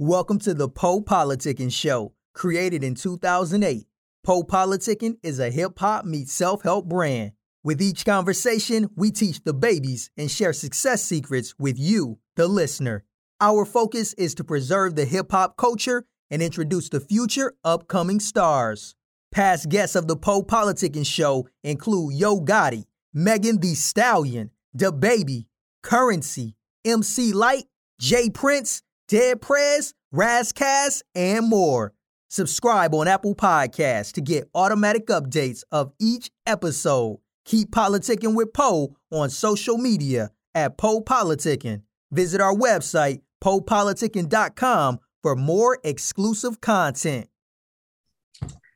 Welcome to the Poe Politicking Show. Created in 2008, Poe Politicking is a hip hop meets self help brand. With each conversation, we teach the babies and share success secrets with you, the listener. Our focus is to preserve the hip hop culture and introduce the future upcoming stars. Past guests of the Poe Politicking Show include Yo Gotti, Megan Thee Stallion, DaBaby, Currency, MC Lyte, J Prince, Dead Prez, Razzcast, and more. Subscribe on Apple Podcasts to get automatic updates of each episode. Keep politicking with Poe on social media at Poe Politicking. Visit our website, poepoliticking.com, for more exclusive content.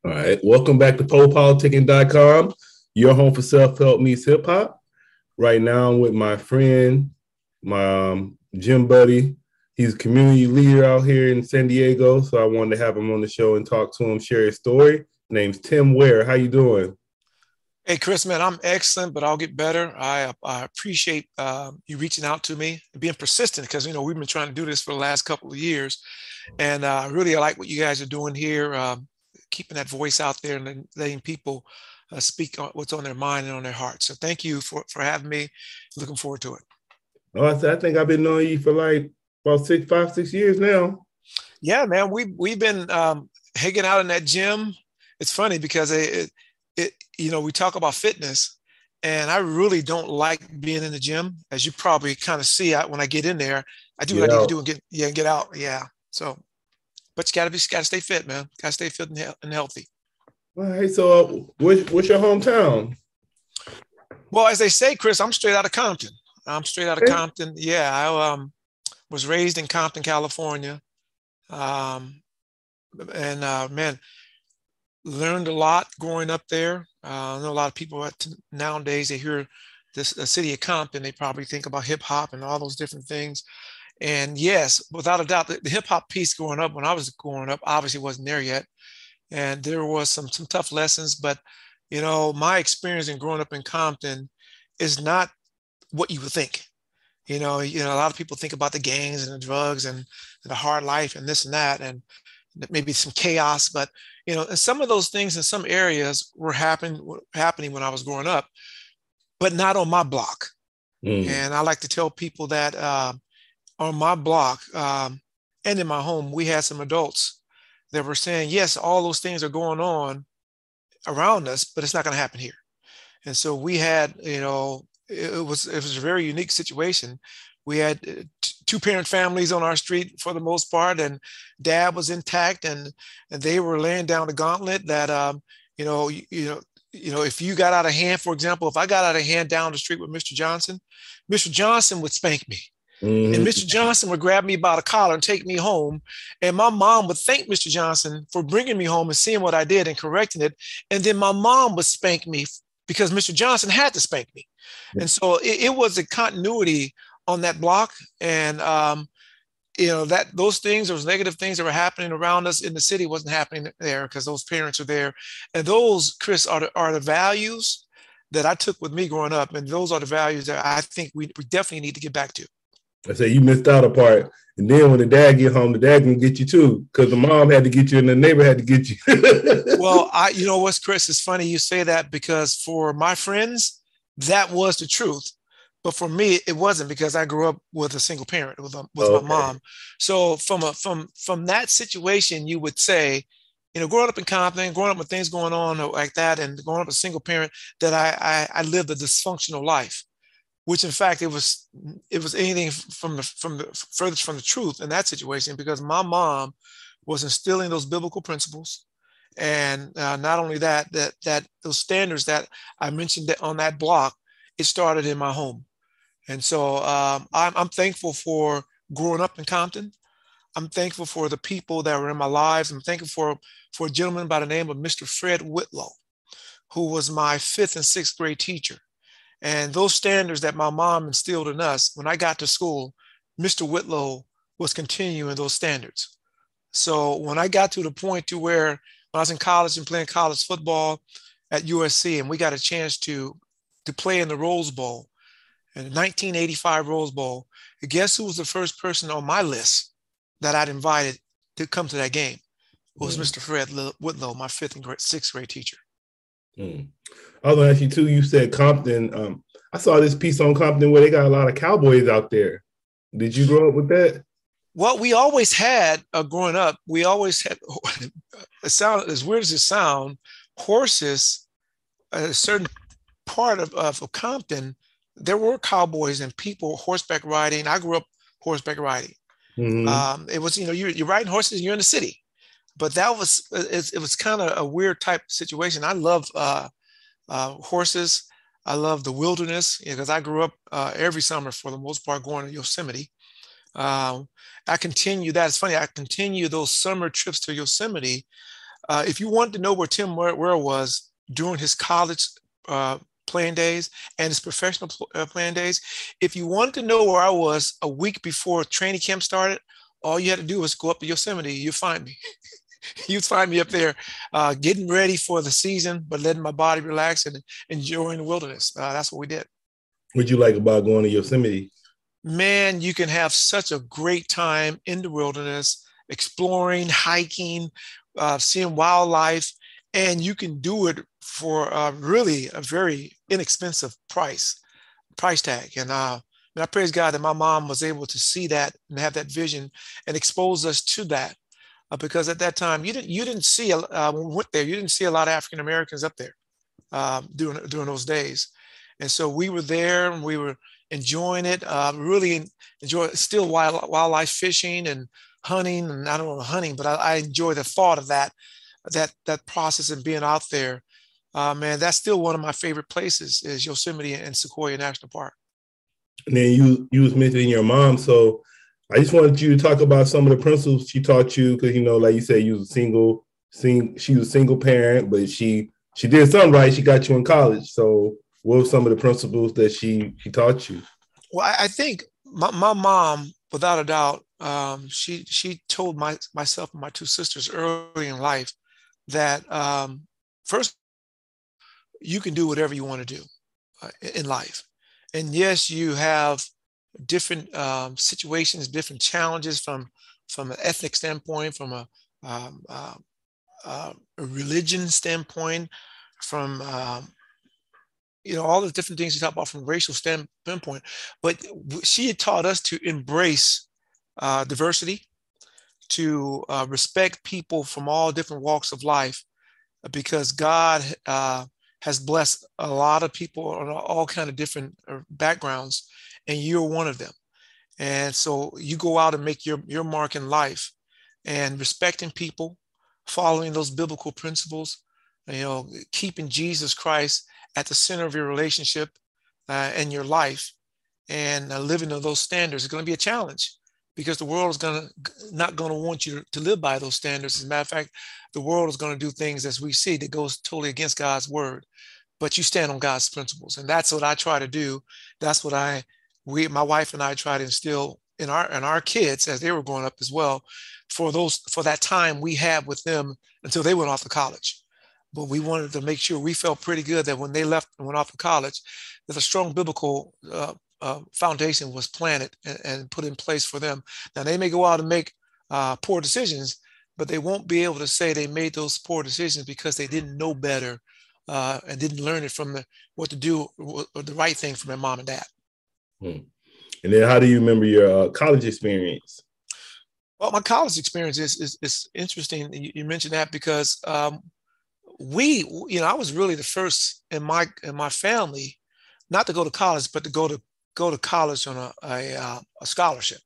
All right. Welcome back to poepoliticking.com, your home for self help meets hip hop. Right now, I'm with my friend, my um, gym buddy. He's a community leader out here in San Diego. So I wanted to have him on the show and talk to him, share his story. Name's Tim Ware. How you doing? Hey, Chris, man, I'm excellent, but I'll get better. I, I appreciate uh, you reaching out to me and being persistent because, you know, we've been trying to do this for the last couple of years. And uh, really, I like what you guys are doing here, um, keeping that voice out there and letting people uh, speak on what's on their mind and on their heart. So thank you for, for having me. Looking forward to it. Oh, I think I've been knowing you for like about six, five, six years now. Yeah, man, we we've been um, hanging out in that gym. It's funny because it, it, it, you know, we talk about fitness, and I really don't like being in the gym, as you probably kind of see. I, when I get in there, I do what I need to do and get yeah, and get out. Yeah. So, but you gotta be, gotta stay fit, man. Gotta stay fit and, and healthy. All right. So, uh, what's, what's your hometown? Well, as they say, Chris, I'm straight out of Compton. I'm straight out of Compton. Yeah, I um, was raised in Compton, California. Um, and uh, man, learned a lot growing up there. Uh, I know a lot of people nowadays, they hear this the city of Compton, they probably think about hip hop and all those different things. And yes, without a doubt, the, the hip hop piece growing up when I was growing up obviously wasn't there yet. And there was some some tough lessons, but you know, my experience in growing up in Compton is not what you would think. You know, you know, a lot of people think about the gangs and the drugs and the hard life and this and that, and maybe some chaos. But you know, and some of those things in some areas were happening happening when I was growing up, but not on my block. Mm. And I like to tell people that uh, on my block um, and in my home, we had some adults that were saying, yes, all those things are going on around us, but it's not going to happen here. And so we had, you know, it was it was a very unique situation. We had uh, two parent families on our street for the most part, and dad was intact, and, and they were laying down the gauntlet that um, you know you, you know you know if you got out of hand, for example, if I got out of hand down the street with Mr. Johnson, Mr. Johnson would spank me. Mm-hmm. And Mr. Johnson would grab me by the collar and take me home. And my mom would thank Mr. Johnson for bringing me home and seeing what I did and correcting it. And then my mom would spank me because Mr. Johnson had to spank me. And so it, it was a continuity on that block. And, um, you know, that those things, those negative things that were happening around us in the city wasn't happening there because those parents are there. And those, Chris, are the, are the values that I took with me growing up. And those are the values that I think we, we definitely need to get back to. I say you missed out a part. And then when the dad get home, the dad can get you too, because the mom had to get you and the neighbor had to get you. well, I, you know what's Chris? It's funny you say that because for my friends, that was the truth. But for me, it wasn't because I grew up with a single parent with, a, with okay. my mom. So from a from from that situation, you would say, you know, growing up in Compton, growing up with things going on like that, and growing up a single parent, that I I, I lived a dysfunctional life which in fact it was it was anything from the from the furthest from the truth in that situation because my mom was instilling those biblical principles. And uh, not only that that that those standards that i mentioned on that block it started in my home. And so um, I'm, I'm thankful for growing up in compton. I'm thankful for the people that were in my lives. I'm thankful for for a gentleman by the name of mr fred whitlow who was my fifth and sixth grade teacher and those standards that my mom instilled in us, when I got to school, Mr. Whitlow was continuing those standards. So when I got to the point to where when I was in college and playing college football at USC, and we got a chance to to play in the Rose Bowl, in the 1985 Rose Bowl, guess who was the first person on my list that I'd invited to come to that game was mm. Mr. Fred Whitlow, my fifth and grade, sixth grade teacher. Mm. I was going to ask you too. You said Compton. Um, I saw this piece on Compton where they got a lot of cowboys out there. Did you grow up with that? Well, we always had uh, growing up. We always had. It sound as weird as it sound. Horses, a certain part of, of Compton, there were cowboys and people horseback riding. I grew up horseback riding. Mm-hmm. Um, it was you know you're, you're riding horses. and You're in the city but that was it, it was kind of a weird type situation. I love uh, uh, horses. I love the wilderness because I grew up uh, every summer for the most part going to Yosemite. Um, I continue that. It's funny. I continue those summer trips to Yosemite. Uh, if you want to know where Tim Ware was during his college uh, playing days and his professional uh, playing days, if you wanted to know where I was a week before training camp started, all you had to do was go up to Yosemite. You find me. you'd find me up there uh, getting ready for the season, but letting my body relax and enjoying the wilderness. Uh, that's what we did. What'd you like about going to Yosemite? Man, you can have such a great time in the wilderness, exploring, hiking, uh, seeing wildlife, and you can do it for uh, really a very inexpensive price, price tag. And uh, and I praise God that my mom was able to see that and have that vision and expose us to that uh, because at that time you didn't you didn't see uh, when we went there you didn't see a lot of African Americans up there um, during during those days, and so we were there and we were enjoying it. Uh, really enjoy still wild, wildlife fishing and hunting and I don't know hunting, but I, I enjoy the thought of that that that process and being out there. Uh, man, that's still one of my favorite places is Yosemite and Sequoia National Park. And then you you was mentioning your mom, so I just wanted you to talk about some of the principles she taught you because you know, like you said, you was a single, sing, she was a single parent, but she she did something right. She got you in college. So, what were some of the principles that she she taught you? Well, I think my, my mom, without a doubt, um, she she told my myself and my two sisters early in life that um, first you can do whatever you want to do uh, in life, and yes, you have different um, situations, different challenges from from an ethnic standpoint, from a, um, uh, uh, a religion standpoint, from um, you know all the different things you talk about from racial standpoint. But she had taught us to embrace uh, diversity, to uh, respect people from all different walks of life, because God uh, has blessed a lot of people on all kind of different uh, backgrounds and you're one of them. And so you go out and make your, your mark in life and respecting people, following those biblical principles, you know, keeping Jesus Christ at the center of your relationship uh, and your life and uh, living to those standards is going to be a challenge because the world is going to not going to want you to live by those standards. As a matter of fact, the world is going to do things as we see that goes totally against God's word, but you stand on God's principles. And that's what I try to do. That's what I we, my wife and I tried to instill in our in our kids as they were growing up as well, for those for that time we had with them until they went off to college. But we wanted to make sure we felt pretty good that when they left and went off to college, that a strong biblical uh, uh, foundation was planted and, and, put in place for them. Now they may go out and make uh, poor decisions, but they won't be able to say they made those poor decisions because they didn't know better uh, and didn't learn it from the, what to do or the right thing from their mom and dad. Hmm. And then, how do you remember your uh, college experience? Well, my college experience is is, is interesting. You, you, mentioned that because um, we, you know, I was really the first in my in my family not to go to college, but to go to go to college on a a, uh, a scholarship.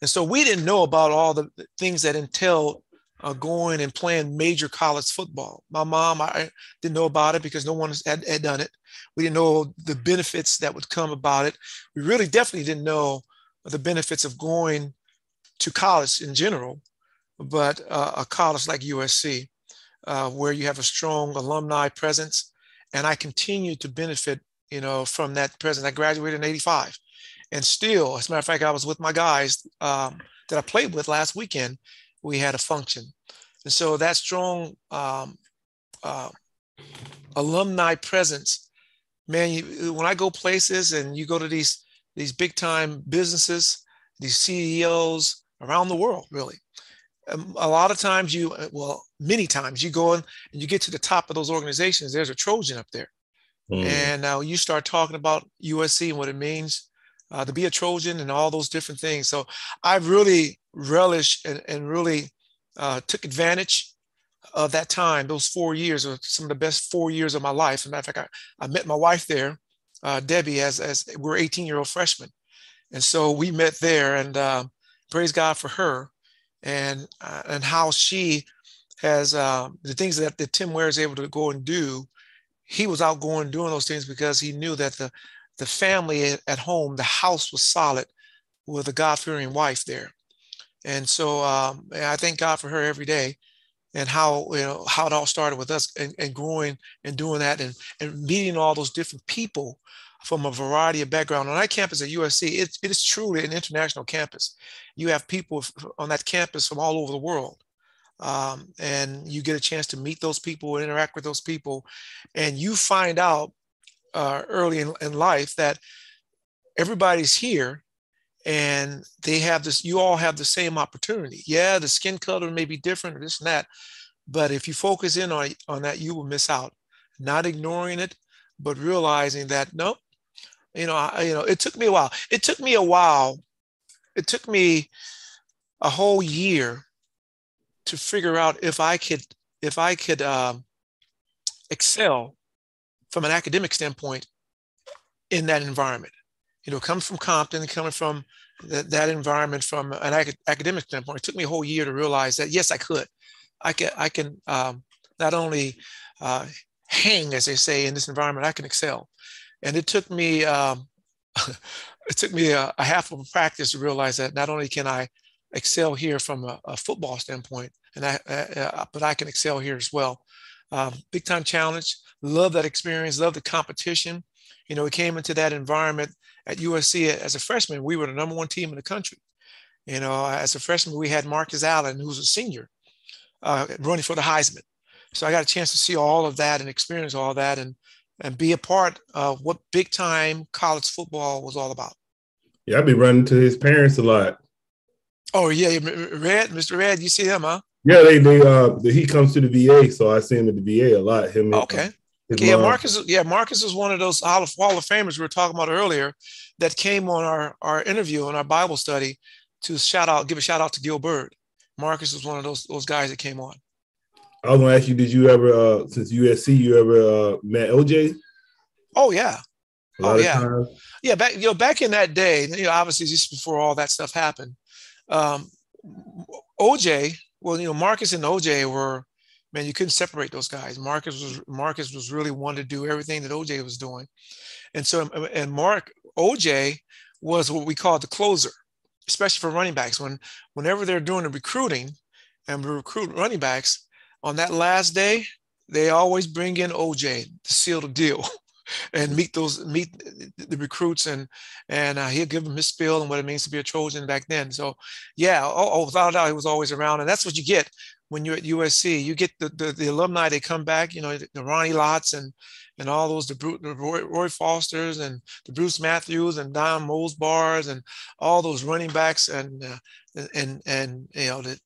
And so we didn't know about all the things that entailed uh, going and playing major college football. My mom, I didn't know about it because no one had, had done it. We didn't know the benefits that would come about it. We really definitely didn't know the benefits of going to college in general, but uh, a college like USC, uh, where you have a strong alumni presence. And I continue to benefit, you know, from that presence. I graduated in 85. And still, as a matter of fact, I was with my guys um, that I played with last weekend we had a function. And so that strong um, uh, alumni presence, man, you, when I go places and you go to these these big time businesses, these CEOs, around the world, really. Um, a lot of times you, well, many times you go in and you get to the top of those organizations, there's a Trojan up there. Mm. And uh, you start talking about USC and what it means uh, to be a Trojan and all those different things. So I've really relished and, and really uh, took advantage of that time. Those four years were some of the best four years of my life. As a matter of fact, I, I met my wife there, uh, Debbie, as, as we're 18 year old freshmen. And so we met there and uh, praise God for her and, uh, and how she has the things that, that Tim Ware is able to go and do he was out going doing those things because he knew that the the family at home, the house was solid with a God fearing wife there. And so um, I thank God for her every day and how you know how it all started with us and, and growing and doing that and, and meeting all those different people from a variety of background. On that campus at USC, it, it is truly an international campus. You have people on that campus from all over the world um, and you get a chance to meet those people, and interact with those people, and you find out uh, early in, in life that everybody's here and they have this you all have the same opportunity. Yeah the skin color may be different or this and that but if you focus in on, on that you will miss out. Not ignoring it but realizing that nope you know I, you know it took me a while. It took me a while. It took me a whole year to figure out if I could if I could um, excel from an academic standpoint in that environment. You know, coming from Compton, coming from that, that environment from an ac- academic standpoint, it took me a whole year to realize that yes, I could. I can I can um, not only uh, hang, as they say, in this environment, I can excel. And it took me um, it took me a, a half of a practice to realize that not only can I excel here from a, a football standpoint, and I, uh, but I can excel here as well. Um, big time challenge. Love that experience. Love the competition. You know, we came into that environment at USC as a freshman. We were the number one team in the country. You know, as a freshman, we had Marcus Allen, who's a senior, uh, running for the Heisman. So I got a chance to see all of that and experience all that and and be a part of what big time college football was all about. Yeah, I'd be running to his parents a lot. Oh yeah, Red, Mr. Red, you see him, huh? Yeah, they they uh he comes to the VA, so I see him at the VA a lot. Him. Okay. Okay, yeah, Marcus. Yeah, Marcus is one of those Hall of, Hall of Famers we were talking about earlier, that came on our our interview on our Bible study to shout out, give a shout out to Gill Byrd. Marcus was one of those those guys that came on. I was gonna ask you, did you ever, uh since USC, you ever uh met OJ? Oh yeah. Oh yeah. Yeah, back you know back in that day, you know, obviously just before all that stuff happened, um, OJ well, you know, Marcus and OJ were, man, you couldn't separate those guys. Marcus was Marcus was really one to do everything that OJ was doing, and so and Mark OJ was what we call the closer, especially for running backs. When whenever they're doing the recruiting and we recruit running backs on that last day, they always bring in OJ to seal the deal. and meet those meet the recruits and and uh, he'll give them his spiel and what it means to be a Trojan back then. So yeah, oh, oh, without a doubt, he was always around, and that's what you get when you're at USC. You get the the, the alumni they come back, you know, the Ronnie Lotts and and all those the, the Roy, Roy, Fosters and the Bruce Matthews and Don Mosebars and all those running backs and uh, and and you know that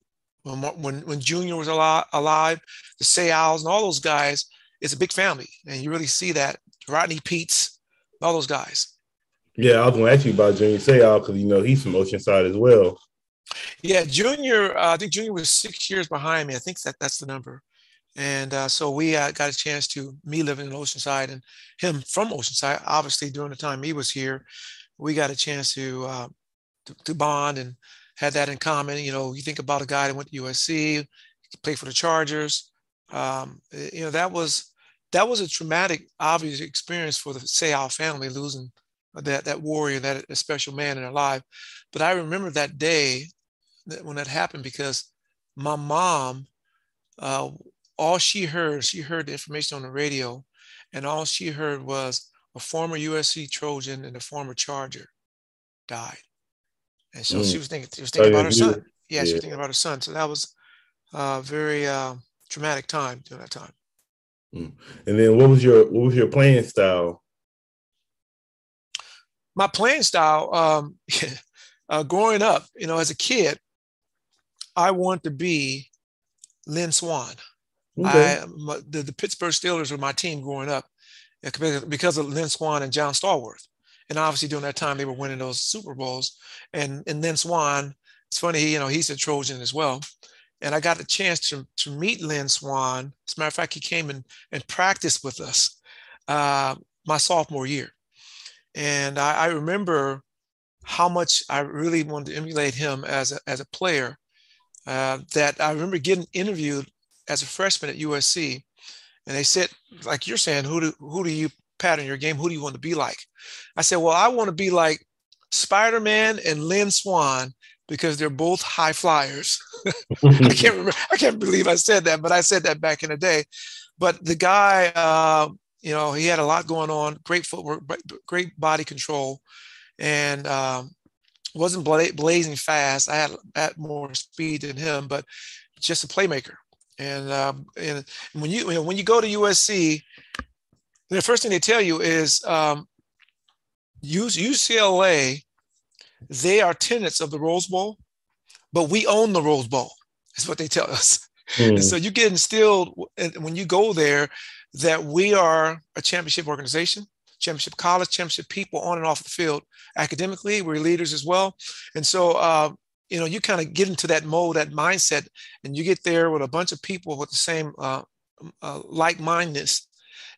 when when Junior was alive, alive the Seaus and all those guys, it's a big family, and you really see that Rodney Peetes, all those guys. Yeah, I was going to ask you about Junior Seau because you know he's from Oceanside as well. Yeah, Junior. Uh, I think Junior was six years behind me. I think that that's the number. And uh, so we uh, got a chance to me living in Oceanside and him from Oceanside. Obviously, during the time he was here, we got a chance to uh, to, to, bond and had that in common. You know, you think about a guy that went to USC, played for the Chargers. Um, you know, that was that was a traumatic, obvious experience for the Seau family losing that that warrior, that special man in their life. But I remember that day that when that happened because my mom, uh, all she heard, she heard the information on the radio, and all she heard was a former USC Trojan and a former Charger died. And so mm. she was thinking, she was thinking oh, about her son. Yeah, yeah, she was thinking about her son. So that was a very uh, traumatic time during that time. Mm. And then what was your what was your playing style? My playing style, um, uh, growing up, you know, as a kid, I want to be Lynn Swann. Okay. I, my, the, the Pittsburgh Steelers were my team growing up because of Lynn Swann and John Stallworth. And obviously during that time they were winning those Super Bowls. And and Lynn Swann, it's funny, you know, he's a Trojan as well. And I got a chance to, to meet Lynn Swann. As a matter of fact, he came and, and practiced with us uh, my sophomore year. And I, I remember how much I really wanted to emulate him as a, as a player. Uh, that I remember getting interviewed as a freshman at USC, and they said, like you're saying, who do who do you pattern your game? Who do you want to be like? I said, well, I want to be like Spider-Man and Lynn Swann because they're both high flyers. I can't remember. I can't believe I said that, but I said that back in the day. But the guy, uh, you know, he had a lot going on. Great footwork, great body control, and um, wasn't bla- blazing fast. I had, had more speed than him, but just a playmaker. And, um, and when you, you know, when you go to USC, the first thing they tell you is um, UCLA. They are tenants of the Rose Bowl, but we own the Rose Bowl. Is what they tell us. Mm. So you get instilled when you go there that we are a championship organization, championship college, championship people on and off the field. Academically, we're leaders as well. And so uh, you know, you kind of get into that mode, that mindset, and you get there with a bunch of people with the same uh, uh, like-mindedness,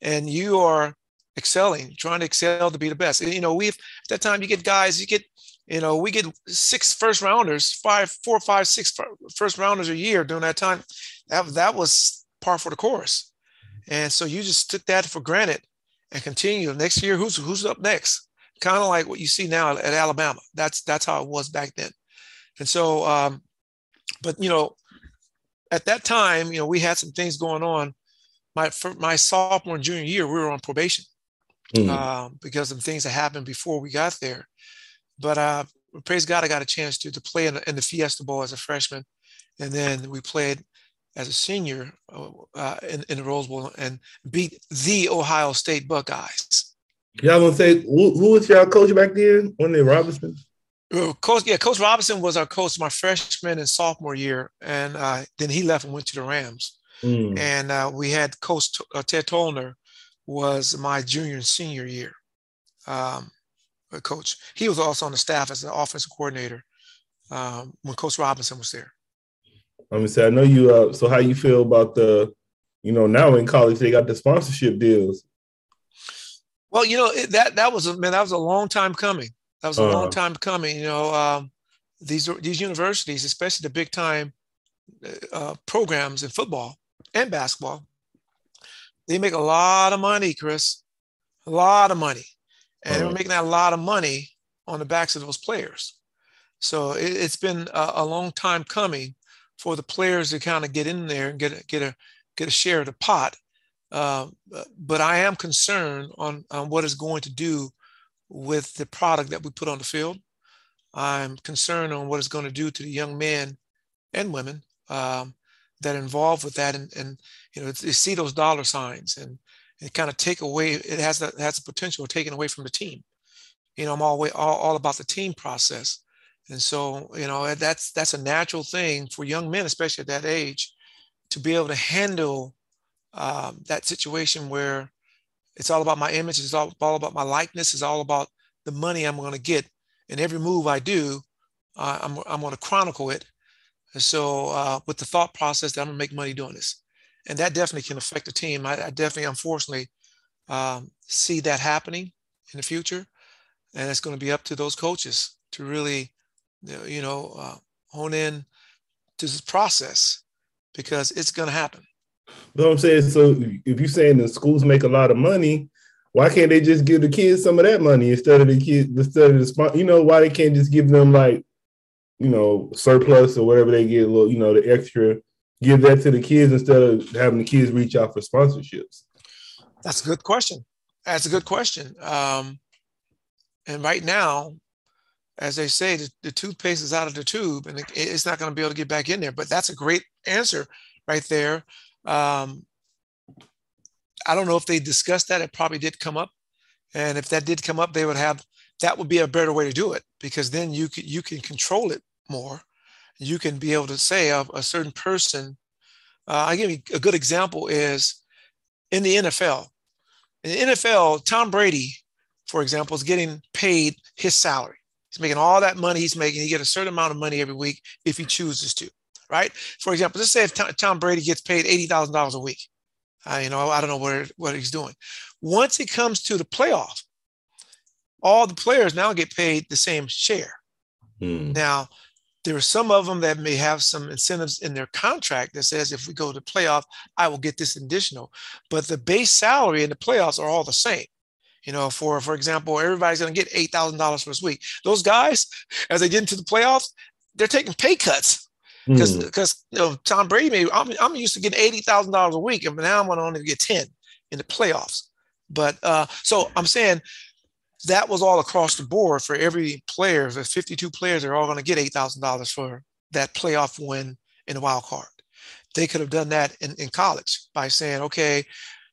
and you are excelling, trying to excel to be the best. You know, we've at that time you get guys, you get, you know, we get six first rounders, five, four, five, six first rounders a year during that time. That that was par for the course, and so you just took that for granted and continue. Next year, who's who's up next? Kind of like what you see now at Alabama. That's that's how it was back then. And so, um, but you know, at that time, you know, we had some things going on. My for my sophomore and junior year, we were on probation mm. uh, because of things that happened before we got there. But uh, praise God, I got a chance to to play in, in the Fiesta Bowl as a freshman, and then we played as a senior uh, uh in, in the Rose Bowl and beat the Ohio State Buckeyes. Y'all gonna say who, who was y'all coach back then? When they Robinson? Coach, yeah, Coach Robinson was our coach my freshman and sophomore year, and uh, then he left and went to the Rams. Mm. And uh, we had Coach uh, Ted Tollner was my junior and senior year. Um, coach, he was also on the staff as an offensive coordinator um, when Coach Robinson was there. Let me say, I know you. Uh, so, how you feel about the, you know, now in college they got the sponsorship deals. Well, you know that that was a man. That was a long time coming. That was a uh, long time coming. You know, um, these these universities, especially the big time uh, programs in football and basketball, they make a lot of money, Chris, a lot of money, and uh, they're making that a lot of money on the backs of those players. So it, has been a, a, long time coming for the players to kind of get in there and get a, get a get a share of the pot. Uh, but I am concerned on, on what it's going to do with the product that we put on the field. I'm concerned on what it's going to do to the young men and women um, that involved with that, and, and you know, they see those dollar signs and it kind of take away. It has that has the potential of taking away from the team. You know, I'm all, all all about the team process, and so you know that's that's a natural thing for young men, especially at that age, to be able to handle um, that situation where it's all about my image. It's all, all about my likeness. It's all about the money I'm going to get. And every move I do, uh, I'm, I'm going to chronicle it. And so uh, with the thought process that I'm going to make money doing this. And that definitely can affect the team. I, I definitely, unfortunately, um, see that happening in the future. And it's going to be up to those coaches to really, you know, uh, hone in to this process because it's going to happen. What I'm saying? So if you're saying the schools make a lot of money, why can't they just give the kids some of that money instead of the kids instead of the you know why they can't just give them like you know surplus or whatever they get a little you know the extra give that to the kids instead of having the kids reach out for sponsorships that's a good question that's a good question um, and right now as they say the, the toothpaste is out of the tube and it, it's not going to be able to get back in there but that's a great answer right there um, I don't know if they discussed that. It probably did come up, and if that did come up, they would have that would be a better way to do it because then you can you can control it more, you can be able to say of a certain person. Uh, I give you a good example is in the NFL. In the NFL, Tom Brady, for example, is getting paid his salary. He's making all that money he's making. He get a certain amount of money every week if he chooses to, right? For example, let's say if Tom Brady gets paid eighty thousand dollars a week, uh, you know, I don't know what what he's doing. Once it comes to the playoff, all the players now get paid the same share. Hmm. Now, there are some of them that may have some incentives in their contract that says if we go to playoff, I will get this additional. But the base salary and the playoffs are all the same. You know, for for example, everybody's going to get eight thousand dollars for this week. Those guys, as they get into the playoffs, they're taking pay cuts because because mm. you know Tom Brady. Maybe I'm I'm used to getting eighty thousand dollars a week, and now I'm going to only get ten in the playoffs. But uh, so I'm saying that was all across the board for every player. The 52 players are all going to get $8,000 for that playoff win in the wild card. They could have done that in, in college by saying, okay,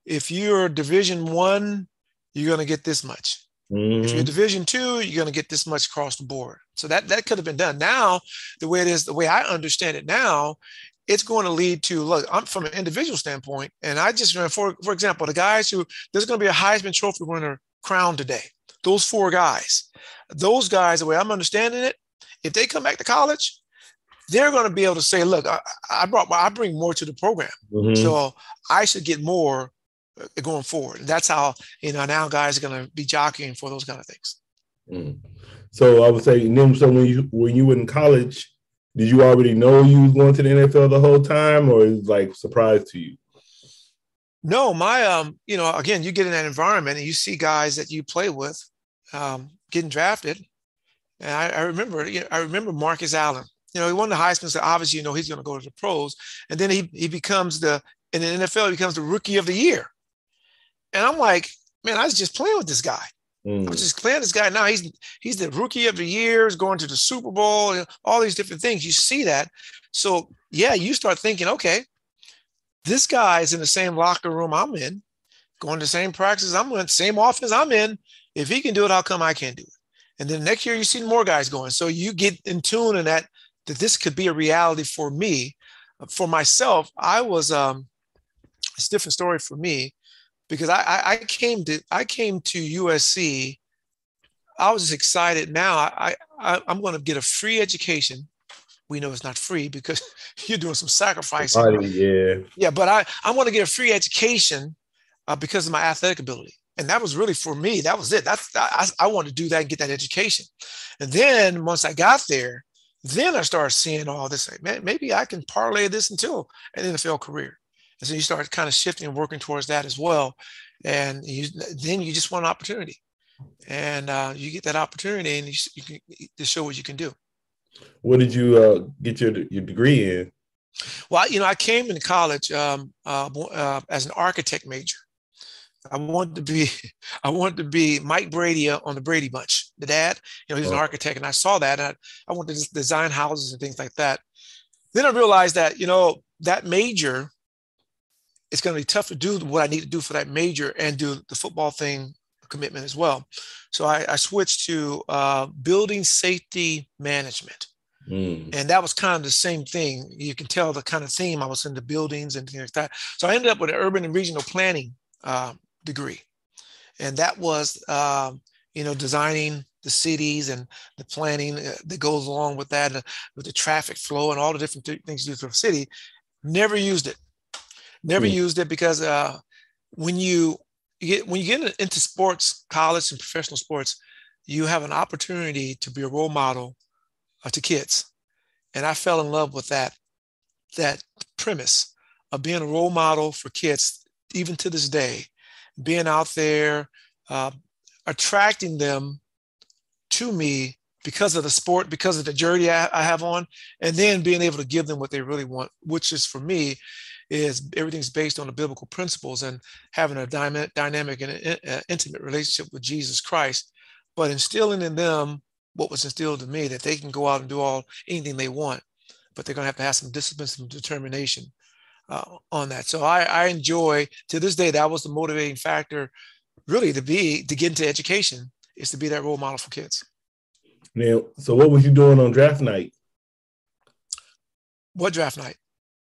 if you're division one, you're going to get this much. Mm-hmm. If you're mm-hmm. division two, you're going to get this much across the board. So that, that could have been done. Now, the way it is, the way I understand it now, it's going to lead to look i'm from an individual standpoint and i just for for example the guys who there's going to be a heisman trophy winner crowned today those four guys, those guys, the way I'm understanding it, if they come back to college, they're going to be able to say, look, I, I brought, I bring more to the program. Mm-hmm. So I should get more uh, going forward. And that's how, you know, now guys are going to be jockeying for those kind of things. Mm. So I would say, so when you, when you were in college, did you already know you was going to the NFL the whole time or is like surprise to you? No, my um, you know, again, you get in that environment and you see guys that you play with um, getting drafted. And I, I remember, you know, I remember Marcus Allen. You know, he won the Heisman, so obviously, you know, he's going to go to the pros. And then he he becomes the in the NFL, he becomes the rookie of the year. And I'm like, man, I was just playing with this guy. Mm. I was just playing this guy. Now he's he's the rookie of the year, he's going to the Super Bowl, you know, all these different things. You see that. So yeah, you start thinking, okay, this guy is in the same locker room I'm in, going to the same practices I'm in, same office I'm in. If he can do it, how come I can't do it? And then next year you see more guys going. So you get in tune in that that this could be a reality for me. For myself, I was um it's a different story for me because I, I, I came to I came to USC. I was excited. Now I, I I'm going to get a free education. We know it's not free because you're doing some sacrificing. yeah. Yeah, but I I want to get a free education uh, because of my athletic ability and that was really for me that was it that's i, I wanted to do that and get that education and then once i got there then i started seeing all this like, man maybe i can parlay this into an nfl career and so you start kind of shifting and working towards that as well. And you, then you just want an opportunity. And uh, you get that opportunity and you, you can to show what you can do. What did you uh, get your, your degree in? Well you know i came into college um, uh, uh as an architect major. I wanted to be, I wanted to be Mike Brady on the Brady Bunch. The dad, you know, he's an architect, and I saw that, and I, I wanted to design houses and things like that. Then I realized that you know that major, it's going to be tough to do what I need to do for that major and do the football thing commitment as well. So I, I switched to uh, building safety management. Mm. And that was kind of the same thing. You can tell the kind of theme I was in the buildings and things like that. So I ended up with an urban and regional planning uh, degree. And that was, um, you know, designing the cities and the planning uh, that goes along with that, uh, with the traffic flow and all the different th- things you do for the city. Never used it. Never mm. used it because uh, when you, you get when you get into sports, college and professional sports, you have an opportunity to be a role model uh, to kids, and I fell in love with that that premise of being a role model for kids, even to this day being out there, uh, attracting them to me because of the sport, because of the jersey I, I, have on, and then being able to give them what they really want, which is for me, is everything's based on the biblical principles and having a dynamic and uh, intimate relationship with Jesus Christ, but instilling in them what was instilled in me that they can go out and do all anything they want, but they're going to have to have some discipline, some determination uh, on that. So I, I enjoy to this day that was the motivating factor, really to be to get into education is to be that role model for kids. Now, so what was you doing on draft night? What draft night?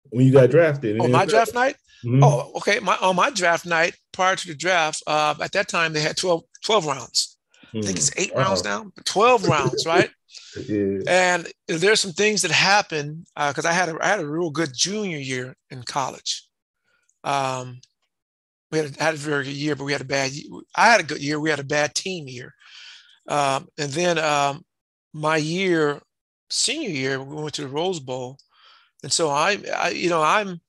When you got drafted. Oh, my draft night? Mm-hmm. Oh, okay. My on my draft night prior to the draft, uh, at that time they had 12, 12 rounds. Mm-hmm. I think it's 8 wow. rounds now, 12 rounds, right? Yeah. And there's some things that happened because uh, I had a I had a real good junior year in college. Um, we had a, had a very good year, but we had a bad. I had a good year. We had a bad team year, um, and then um, my year, senior year, we went to the Rose Bowl, and so I, I you know, I'm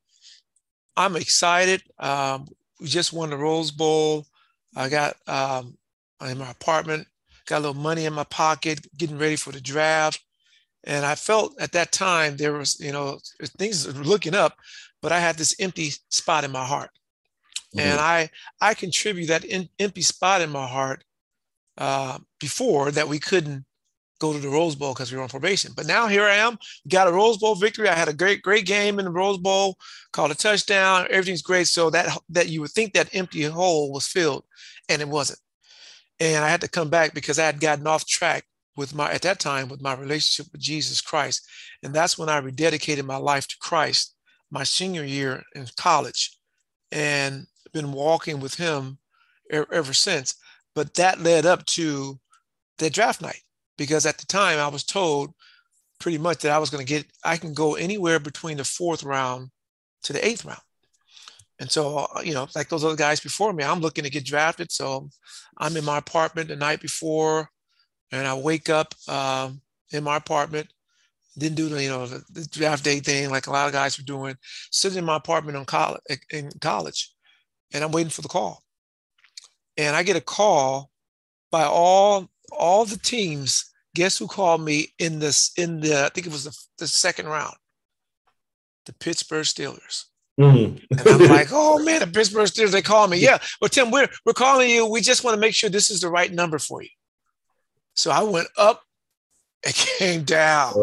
I'm excited. Um, we just won the Rose Bowl. I got um, in my apartment, got a little money in my pocket, getting ready for the draft. And I felt at that time there was, you know, things were looking up, but I had this empty spot in my heart. Mm-hmm. And I I contribute that in, empty spot in my heart uh, before that we couldn't go to the Rose Bowl because we were on probation. But now here I am, got a Rose Bowl victory. I had a great, great game in the Rose Bowl, called a touchdown. Everything's great. So that that you would think that empty hole was filled, and it wasn't. And I had to come back because I had gotten off track with my at that time with my relationship with Jesus Christ. And that's when I rededicated my life to Christ my senior year in college and been walking with him ever since. But that led up to the draft night because at the time I was told pretty much that I was going to get, I can go anywhere between the fourth round to the eighth round. And so, uh, you know, like those other guys before me, I'm looking to get drafted. So I'm in my apartment the night before and I wake up um, in my apartment, didn't do the, you know, the, the, draft day thing like a lot of guys were doing, sitting in my apartment on college, in college, and I'm waiting for the call. And I get a call by all all the teams, guess who called me in this in the I think it was the, the second round? The Pittsburgh Steelers. Mm-hmm. and I'm like, oh man, the Pittsburgh Steelers, they call me. Yeah. Well, Tim, we're we're calling you. We just want to make sure this is the right number for you. So I went up and came down.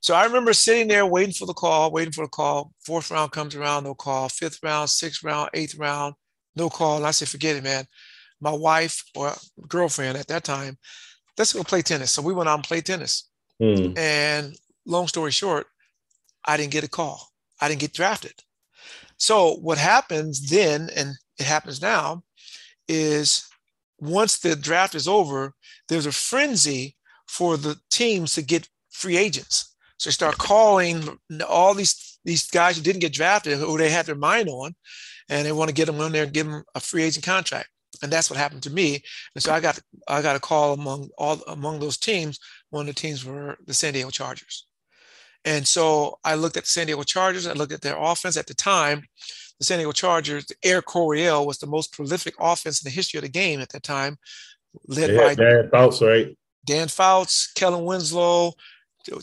So I remember sitting there waiting for the call, waiting for the call. Fourth round comes around, no call. Fifth round, sixth round, eighth round, no call. And I said, forget it, man my wife or girlfriend at that time, let's go play tennis. So we went out and played tennis. Mm. And long story short, I didn't get a call. I didn't get drafted. So what happens then, and it happens now, is once the draft is over, there's a frenzy for the teams to get free agents. So they start calling all these these guys who didn't get drafted, who they had their mind on, and they want to get them on there and give them a free agent contract and that's what happened to me. And so I got I got a call among all among those teams. One of the teams were the San Diego Chargers, and so I looked at the San Diego Chargers. I looked at their offense at the time. The San Diego Chargers, Air Coryell was the most prolific offense in the history of the game at that time, led yeah, by Dan Fouts, right? Dan Fouts, Kellen Winslow,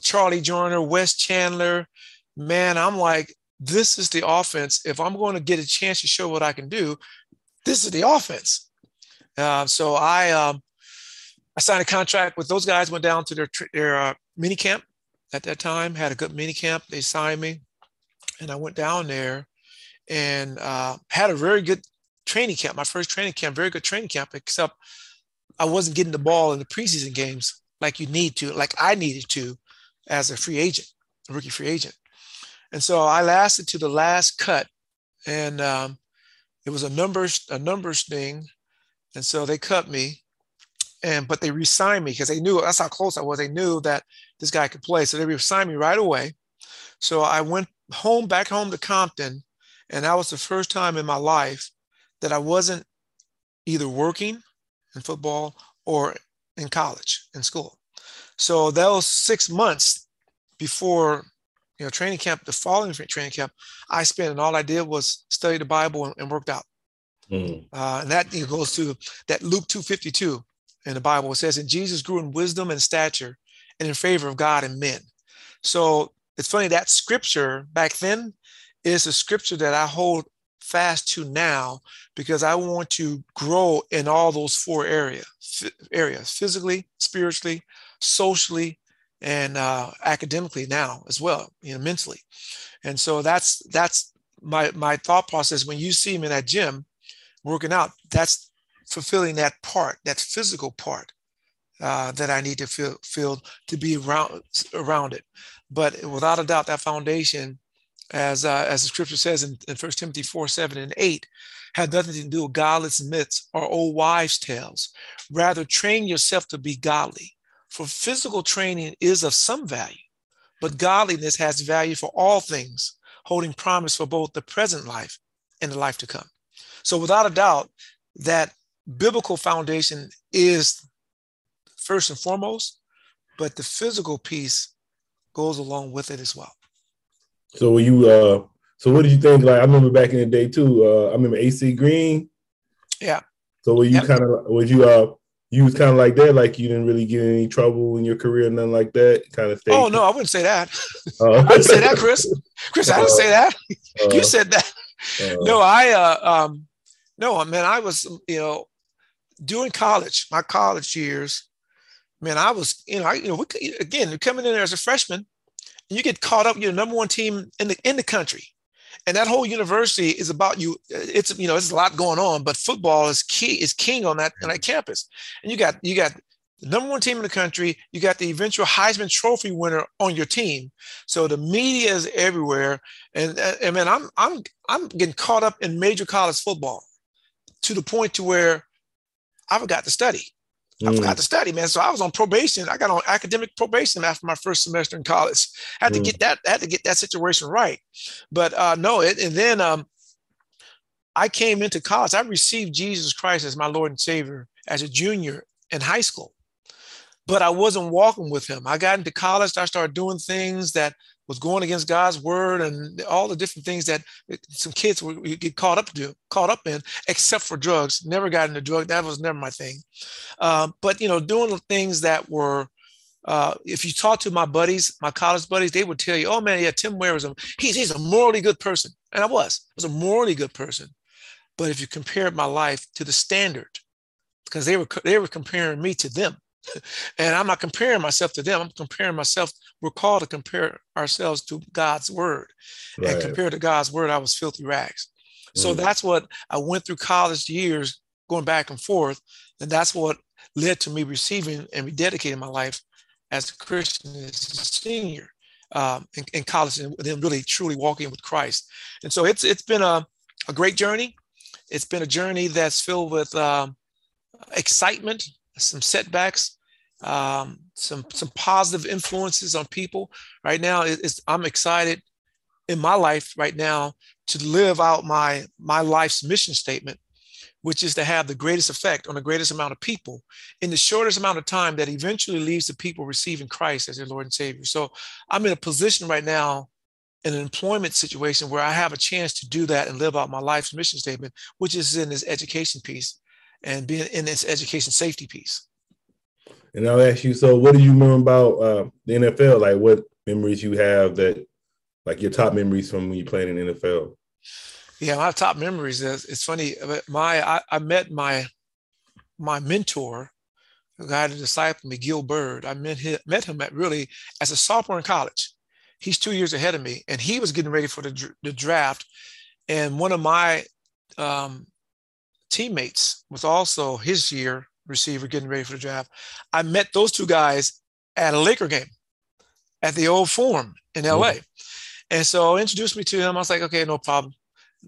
Charlie Joiner, Wes Chandler. Man, I'm like, this is the offense. If I'm going to get a chance to show what I can do, this is the offense. Uh, so I um, I signed a contract with those guys. Went down to their their uh, mini camp at that time. Had a good mini camp. They signed me, and I went down there and uh, had a very good training camp. My first training camp, very good training camp. Except I wasn't getting the ball in the preseason games like you need to, like I needed to, as a free agent, a rookie free agent. And so I lasted to the last cut, and um, it was a numbers a numbers thing and so they cut me, and but they re-signed me because they knew that's how close I was. They knew that this guy could play, so they re-signed me right away. So I went home, back home to Compton, and that was the first time in my life that I wasn't either working in football or in college, in school. So those six months before you know training camp, the following training camp, I spent and all I did was study the Bible and, and worked out. Mm. Uh, and that goes to that Luke 252 in the Bible. It says, And Jesus grew in wisdom and stature and in favor of God and men. So it's funny that scripture back then is a scripture that I hold fast to now because I want to grow in all those four area, f- areas physically, spiritually, socially, and uh, academically now as well, you know, mentally. And so that's that's my my thought process when you see me in that gym working out, that's fulfilling that part, that physical part. uh, that I need to feel, feel to be around around it. But without a doubt, that foundation, as uh, as the scripture says in, in 1 Timothy 4, 7, and 8, had nothing to do with godless myths or old wives' tales. Rather, train yourself to be godly. For physical training is of some value, but godliness has value for all things, holding promise for both the present life and the life to come. So, without a doubt, that biblical foundation is first and foremost, but the physical piece goes along with it as well. So, you, uh, so what did you think? Like, I remember back in the day too. Uh, I remember AC Green. Yeah. So, were you yep. kind of was you uh you was kind of like that, like you didn't really get any trouble in your career, nothing like that. Kind of. Thing. Oh no, I wouldn't say that. Uh, I didn't say that, Chris. Chris, I didn't say that. Uh, you said that. Uh, no, I. Uh, um, no, I mean, I was, you know, during college, my college years, man, I was, you know, I, you know, we, again, coming in there as a freshman, and you get caught up. You're the number one team in the in the country. And that whole university is about you it's you know it's a lot going on but football is key is king on that on that campus. And you got you got the number one team in the country you got the eventual heisman trophy winner on your team. So the media is everywhere. And and man i'm i'm i'm getting caught up in major college football to the point to where i forgot to study I forgot mm. to study, man. So I was on probation. I got on academic probation after my first semester in college. I had mm. to get that, I had to get that situation right. But uh, no, it, and then um, I came into college. I received Jesus Christ as my Lord and Savior as a junior in high school, but I wasn't walking with Him. I got into college. I started doing things that was going against God's word and all the different things that some kids would get caught up to caught up in, except for drugs. Never got into drug. That was never my thing. Uh, but you know, doing the things that were. Uh, if you talk to my buddies, my college buddies, they would tell you, "Oh man, yeah, Tim Ware is a he's he's a morally good person," and I was. I was a morally good person. But if you compared my life to the standard, because they were they were comparing me to them, and I'm not comparing myself to them. I'm comparing myself. We're called to compare ourselves to God's word. Right. And compared to God's word, I was filthy rags. Mm. So that's what I went through college years going back and forth. And that's what led to me receiving and rededicating my life as a Christian, as a senior um, in, in, college, and then really truly walking with Christ. And so it's it's been a, a great journey. It's been a journey that's filled with um, excitement, some setbacks, um, some some positive influences on people. Right now, it's, I'm excited in my life right now to live out my my life's mission statement, which is to have the greatest effect on the greatest amount of people in the shortest amount of time that eventually leads to people receiving Christ as their Lord and Savior. So I'm in a position right now in an employment situation where I have a chance to do that and live out my life's mission statement, which is in this education piece and being in this education safety piece. And I'll ask you, so what do you remember about uh, the NFL? Like what memories you have that, like your top memories from when you played in NFL? Yeah, my top memories is it's funny. but My I, I met my my mentor, a guy that discipled me, Gill Byrd. I met him, met him at really as a sophomore in college. He's two years ahead of me, and he was getting ready for the, the draft. And one of my um, teammates was also his year receiver getting ready for the draft. I met those two guys at a Laker game at the old Forum in LA. Mm-hmm. And so introduced me to him. I was like, okay, no problem.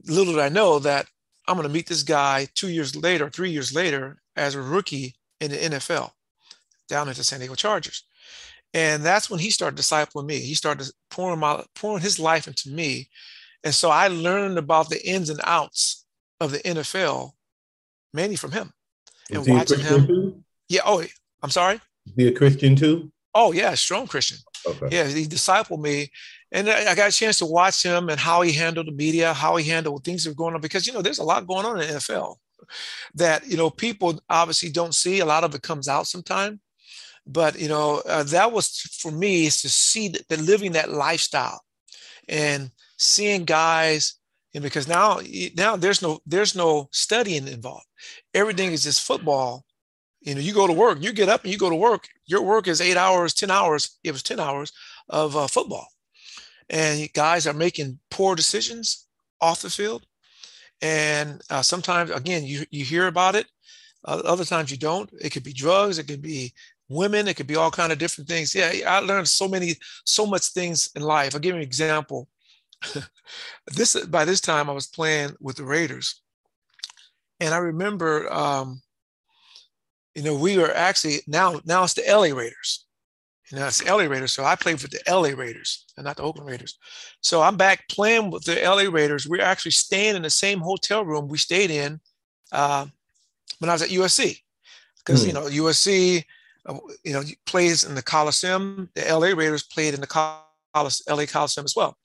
Little did I know that I'm going to meet this guy two years later, three years later, as a rookie in the NFL down at the San Diego Chargers. And that's when he started discipling me. He started pouring my pouring his life into me. And so I learned about the ins and outs of the NFL mainly from him and watching him. Too? Yeah. Oh, I'm sorry. Is he a Christian too? Oh yeah, strong Christian. Okay. Yeah, he discipled me, and I got a chance to watch him and how he handled the media, how he handled things that were going on. Because you know, there's a lot going on in the NFL that you know people obviously don't see. A lot of it comes out sometime, but you know uh, that was for me is to see that living that lifestyle and seeing guys and because now now there's no there's no studying involved everything is just football you know you go to work you get up and you go to work your work is eight hours ten hours it was 10 hours of uh, football and guys are making poor decisions off the field and uh, sometimes again you, you hear about it uh, other times you don't it could be drugs it could be women. It could be all kind of different things. Yeah, I learned so many, so much things in life. I'll give you an example. This by this time I was playing with the Raiders, and I remember, um, you know, we were actually now now it's the LA Raiders. You know, it's the LA Raiders. So I played for the LA Raiders and not the Oakland Raiders. So I'm back playing with the LA Raiders. We're actually staying in the same hotel room we stayed in uh, when I was at USC, because mm. you know USC uh, you know, plays in the Coliseum. The LA Raiders played in the Col- LA Coliseum as well.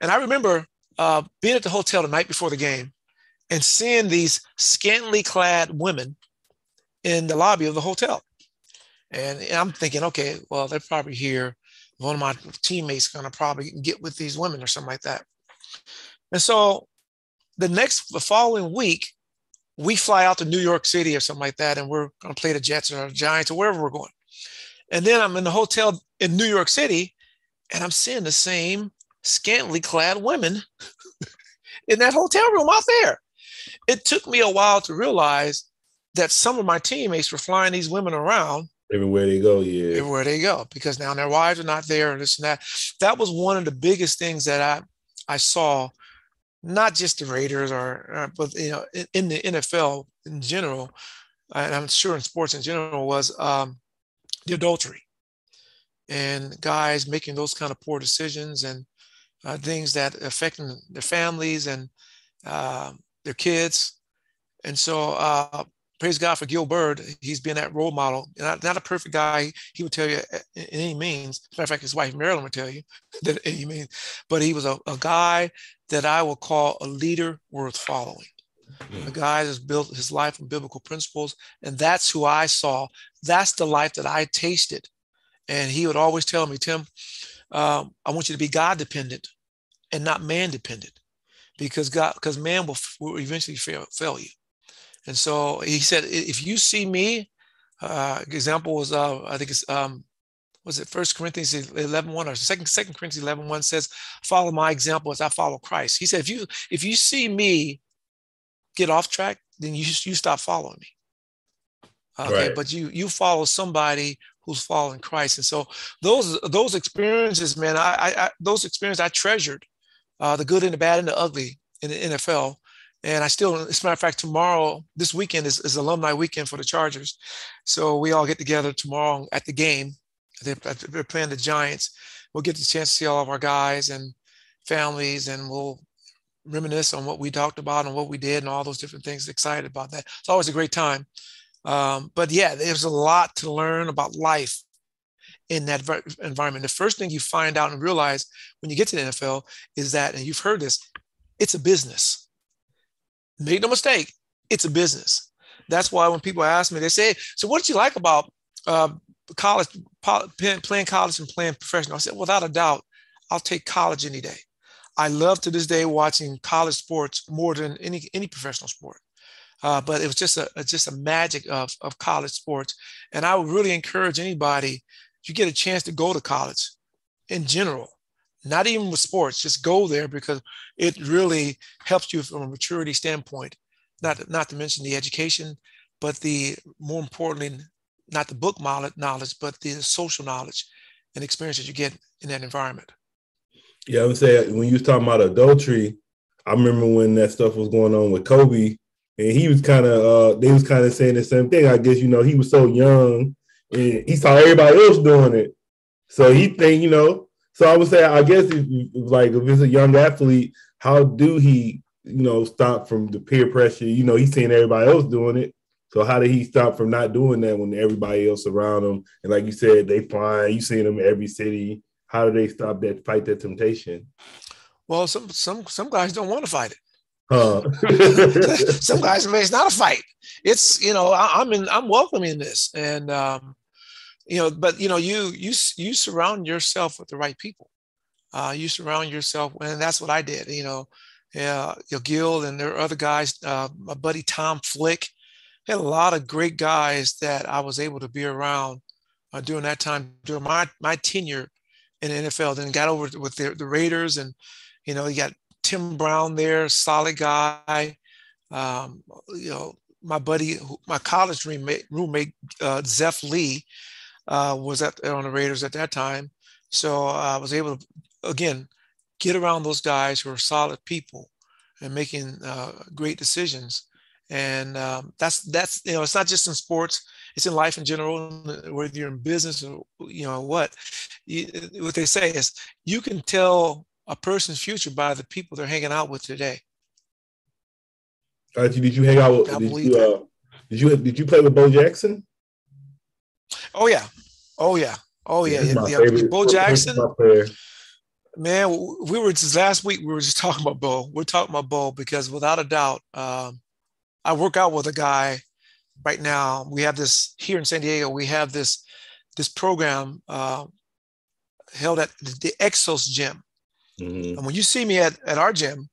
And I remember uh, being at the hotel the night before the game and seeing these scantily clad women in the lobby of the hotel. And, and I'm thinking, okay, well, they're probably here. One of my teammates is going to probably get with these women or something like that. And so the next, the following week, we fly out to New York City or something like that, and we're going to play the Jets or the Giants or wherever we're going. And then I'm in the hotel in New York City, and I'm seeing the same scantily clad women in that hotel room out there. It took me a while to realize that some of my teammates were flying these women around everywhere they go. Yeah, everywhere they go because now their wives are not there and this and that. That was one of the biggest things that I I saw not just the Raiders or, uh, but you know, in, in, the NFL in general, and I'm sure in sports in general, was um, the adultery and guys making those kind of poor decisions and uh, things that affecting their families and uh, their kids. And so, uh, praise God for Gill Byrd. He's been that role model. Not, not a perfect guy. He would tell you in any means. Matter of fact, his wife Marilyn would tell you that any means. But he was a, a guy that I will call a leader worth following. Mm-hmm. A guy that's built his life on biblical principles. And that's who I saw. That's the life that I tasted. And he would always tell me, Tim, um, I want you to be God dependent and not man dependent because God, because man will, will eventually fail, fail you. And so he said, if you see me, uh, example was, uh, I think it's, um, was it First Corinthians 11, 1 or Second, Second Corinthians 11, 1 says, follow my example as I follow Christ. He said, if you, if you see me get off track, then you, you stop following me. Okay. Right. But you, you follow somebody who's following Christ. And so those, those experiences, man, I, I, those experiences I treasured, uh, the good and the bad and the ugly in the NFL. And I still, as a matter of fact, tomorrow, this weekend is, is alumni weekend for the Chargers. So we all get together tomorrow at the game they're, they're playing the Giants. We'll get the chance to see all of our guys and families, and we'll reminisce on what we talked about and what we did and all those different things. Excited about that. It's always a great time. Um, but yeah, there's a lot to learn about life in that environment. The first thing you find out and realize when you get to the NFL is that, and you've heard this, it's a business. Make no mistake, it's a business. That's why when people ask me, they say, "So what did you like about uh, college, playing college and playing professional. I said, without a doubt, I'll take college any day. I love to this day watching college sports more than any any professional sport. Uh, but it was just a just a magic of of college sports, and I would really encourage anybody if you get a chance to go to college, in general, not even with sports, just go there because it really helps you from a maturity standpoint. Not not to mention the education, but the more importantly, not the book knowledge, but the social knowledge and experiences you get in that environment. Yeah, I would say when you was talking about adultery, I remember when that stuff was going on with Kobe, and he was kind of uh, they was kind of saying the same thing. I guess you know he was so young, and he saw everybody else doing it, so he think you know. So I would say, I guess if, like if it's a young athlete, how do he you know stop from the peer pressure? You know, he's seeing everybody else doing it, so how did he stop from not doing that when everybody else around him? And like you said, they flying. You seen them in every city. How do they stop that fight that temptation? Well, some some some guys don't want to fight it. Some guys, it's not a fight. It's you know, I, am in, I'm welcoming this, and um, you know, but you know, you you you surround yourself with the right people. Uh, you surround yourself, and that's what I did. You know, yeah, you know, Gill and there are other guys. Uh, my buddy Tom Flick had a lot of great guys that I was able to be around uh, during that time, during my, my tenure in the NFL. Then got over with the, the Raiders, and you know, you got Tim Brown there, solid guy. Um, you know, my buddy, my college roommate, roommate uh, Zeph Lee. uh, was at on the Raiders at that time. So I was able to again get around those guys who are solid people and making uh, great decisions. And um, that's that's you know it's not just in sports; it's in life in general. Whether you're in business or you know what, you, what they say is you can tell a person's future by the people they're hanging out with today. Did you hang out with? Did you, uh, did you did you play with Bo Jackson? Oh yeah, oh yeah, oh yeah. yeah, yeah. Bo Jackson. Man, we were just last week. We were just talking about Bo. We're talking about Bo because without a doubt, um, I work out with a guy right now. We have this here in San Diego. We have this this program uh, held at the Exos Gym. Mm-hmm. And when you see me at, at our gym,